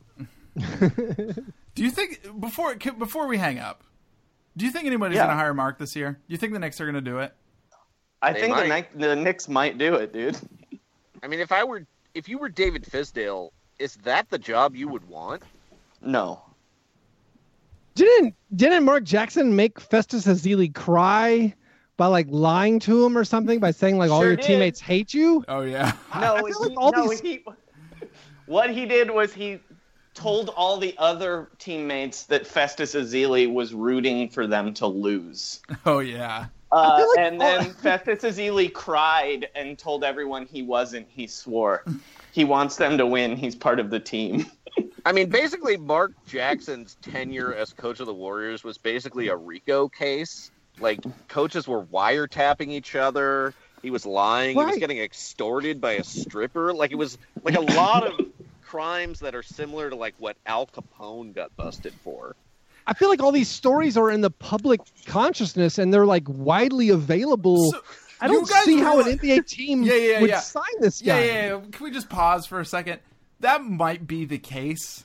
Do you think before before we hang up? Do you think anybody's Yeah. going to hire Mark this year? Do you think the Knicks are going to do it? I They think the, might. The Knicks might do it, dude. I mean, if I were, if you were David Fizdale, is that the job you would want? No. Didn't didn't Mark Jackson make Festus Ezeli cry by like lying to him or something by saying like all your did. teammates hate you? Oh yeah. No, I feel he, like all no these- he, what he did was he told all the other teammates that Festus Ezeli was rooting for them to lose. Oh yeah. Uh, like and all- then Festus Ezeli cried and told everyone he wasn't. He swore. He wants them to win. He's part of the team. I mean, basically, Mark Jackson's tenure as coach of the Warriors was basically a RICO case. Like, coaches were wiretapping each other. He was lying. He was getting extorted by a stripper. Like, it was like a lot of crimes that are similar to like what Al Capone got busted for. I feel like all these stories are in the public consciousness and they're like widely available. I don't guys see how an NBA team Yeah, yeah, would yeah. sign this Yeah, guy. yeah, yeah. yeah. Can we just pause for a second? That might be the case.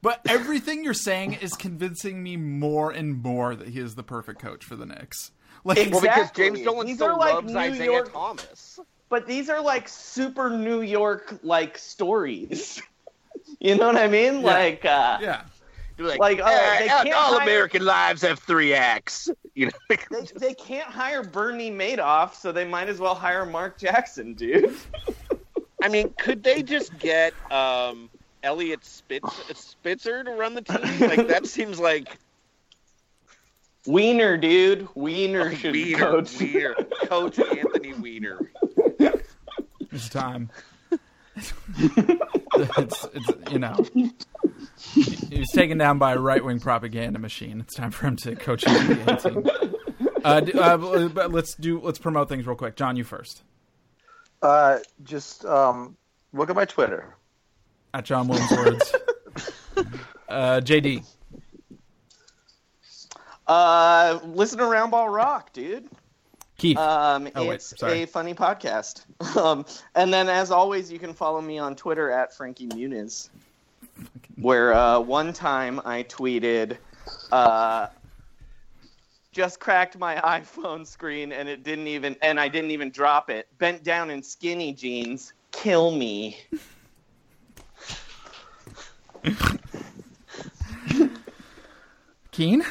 But everything you're saying is convincing me more and more that he is the perfect coach for the Knicks. Like, Well, because James Dolan These still are like loves New Isiah York- Thomas. But these are like super New York like stories. you know what I mean? Like, uh, yeah. Like, Like, oh, "Eh, they all- can't all hire- American lives have three acts. You know, they, they can't hire Bernie Madoff, so they might as well hire Mark Jackson, dude. I mean, could they just get um, Eliot Spitz, Spitzer to run the team? Like that seems like Weiner, dude. Weiner Oh, should Weiner, coach. Weiner, Coach Anthony Weiner. It's time. it's, it's, you know, he was taken down by a right wing propaganda machine. It's time for him to coach an team. Uh, uh, but- but let's do let's promote things real quick. John, you first. Uh, just um, look at my Twitter. At John Williams words. uh, JD. Uh, listen to Roundball Rock, dude. Keith. Um, Oh, it's sorry. a funny podcast. Um, and then, as always, you can follow me on Twitter at Frankie Muniz, where uh, one time I tweeted, uh, "Just cracked my iPhone screen, and it didn't even, and I didn't even drop it. Bent down in skinny jeans, kill me." Keane.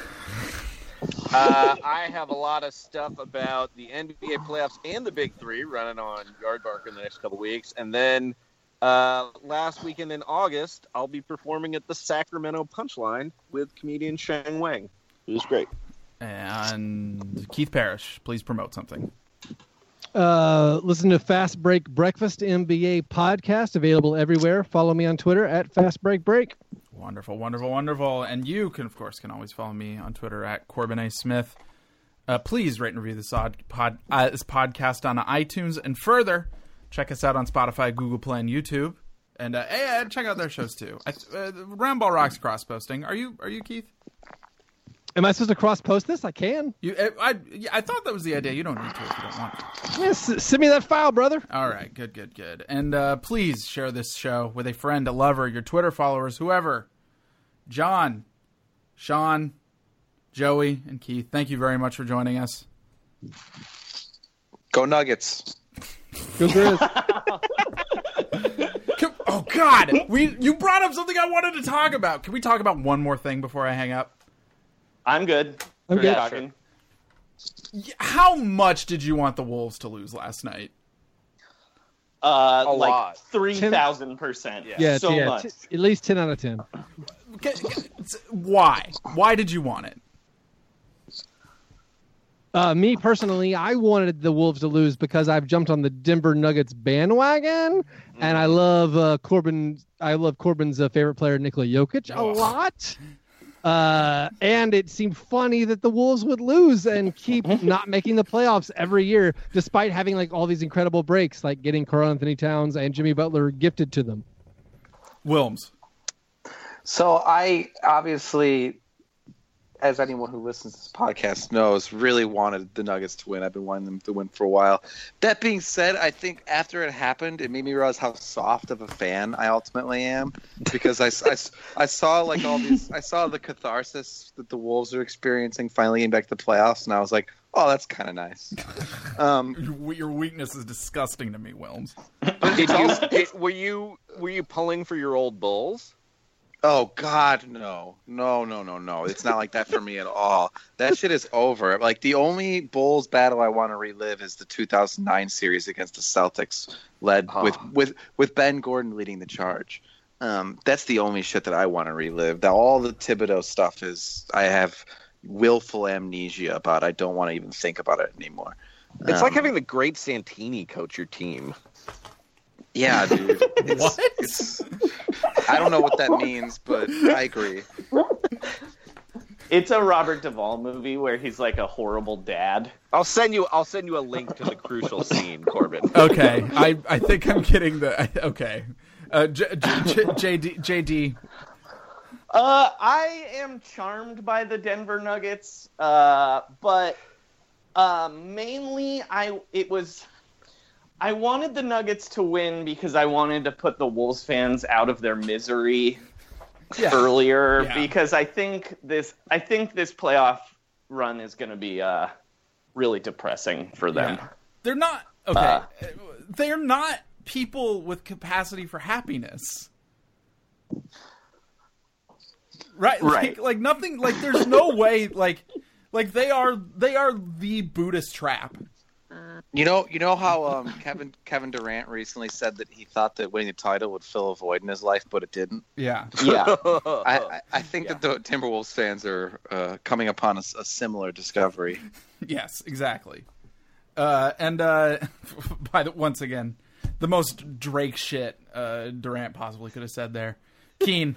Uh, I have a lot of stuff about the NBA playoffs and the Big Three running on Yardbark in the next couple weeks, and then uh, last weekend in August, I'll be performing at the Sacramento Punchline with comedian Shang Wang, who's great. And Keith Parrish, please promote something. Uh, listen to Fast Break Breakfast NBA podcast available everywhere. Follow me on Twitter at Fast Break Break. Wonderful, wonderful, wonderful. And you can, of course, can always follow me on Twitter at Corbin A. Smith. Uh, please rate and review this, odd pod, uh, this podcast on iTunes. And further, check us out on Spotify, Google Play, and YouTube. And uh, hey, check out their shows too. I, uh, Roundball Rocks cross posting. Are you? Are you Keith? Am I supposed to cross post this? I can. You? uh, I, I thought that was the idea. You don't need to if you don't want to. Yes, send me that file, brother. All right, good, good, good. And uh, please share this show with a friend, a lover, your Twitter followers, whoever. John, Sean, Joey, and Keith, thank you very much for joining us. Go Nuggets. Go Grizz. Can- oh God, we you brought up something I wanted to talk about. Can we talk about one more thing before I hang up? I'm good. I'm good. talking. How much did you want the Wolves to lose last night? Uh, A like lot. three thousand percent. Yeah, so yeah, much. t- at least ten out of ten. Okay, Why? Why did you want it? Uh, me personally, I wanted the Wolves to lose because I've jumped on the Denver Nuggets bandwagon, and I love uh, Corbin. I love Corbin's uh, favorite player, Nikola Jokic, a lot. Uh, and it seemed funny that the Wolves would lose and keep not making the playoffs every year, despite having like all these incredible breaks, like getting Karl-Anthony Towns and Jimmy Butler gifted to them. Wilms. So I obviously, as anyone who listens to this podcast knows, really wanted the Nuggets to win. I've been wanting them to win for a while. That being said, I think after it happened, it made me realize how soft of a fan I ultimately am because I, I, I saw like all these, I saw the catharsis that the Wolves are experiencing finally getting back to the playoffs, and I was like, oh, that's kind of nice. Um, Your, your weakness is disgusting to me, Wilms. Did you? did- were you? Were you pulling for your old Bulls? Oh God, no, no, no, no, no! It's not like that for me at all. That shit is over. Like the only Bulls battle I want to relive is the 2009 series against the Celtics, led Oh. with with with Ben Gordon leading the charge. Um, that's the only shit that I want to relive. Now all the Thibodeau stuff is I have willful amnesia about. I don't want to even think about it anymore. It's like Um, having the great Santini coach your team. Yeah, dude. It's, What? It's, I don't know what that means, but I agree. It's a Robert Duvall movie where he's like a horrible dad. I'll send you. I'll send you a link to the crucial scene, Corbin. Okay, I I think I'm getting the okay. Uh, J, J, J, JD JD. Uh, I am charmed by the Denver Nuggets, uh, but uh, mainly I it was I wanted the Nuggets to win because I wanted to put the Wolves fans out of their misery Yeah. earlier Yeah. because I think this I think this playoff run is going to be uh, really depressing for them. Yeah. They're not okay. Uh, they're not people with capacity for happiness. Right, like, Right. like nothing. Like there's no way. Like, like they are. They are the Buddhist trap. You know, you know how um, Kevin Kevin Durant recently said that he thought that winning the title would fill a void in his life, but it didn't. Yeah, Yeah, I, I, I think that the Timberwolves fans are uh, coming upon a similar discovery. Yes, exactly. Uh, and uh, by the once again, the most Drake shit uh, Durant possibly could have said there. Keane,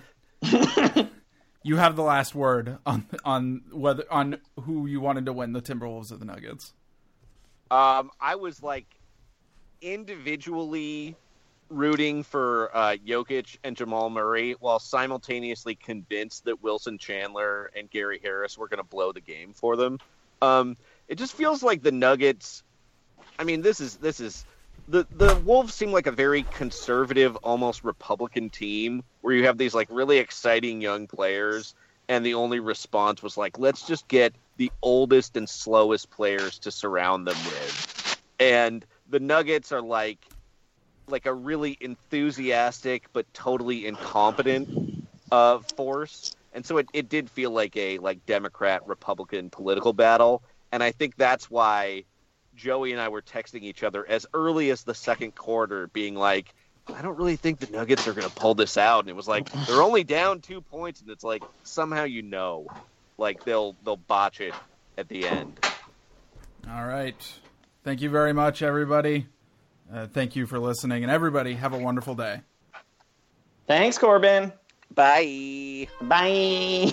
you have the last word on on whether on who you wanted to win the Timberwolves or the Nuggets. Um, I was like individually rooting for uh, Jokic and Jamal Murray while simultaneously convinced that Wilson Chandler and Gary Harris were going to blow the game for them. Um, it just feels like the Nuggets. I mean, this is this is the the Wolves seem like a very conservative, almost Republican team where you have these like really exciting young players, and the only response was like, let's just get the oldest and slowest players to surround them with. And the Nuggets are like like a really enthusiastic but totally incompetent uh, force. And so it, it did feel like a like Democrat Republican political battle. And I think that's why Joey and I were texting each other as early as the second quarter, being like, I don't really think the Nuggets are going to pull this out. And it was like they're only down two points, and it's like somehow you know, like they'll they'll botch it at the end. All right. Thank you very much, everybody. Uh, thank you for listening, and everybody have a wonderful day. Thanks, Corbin. Bye. Bye.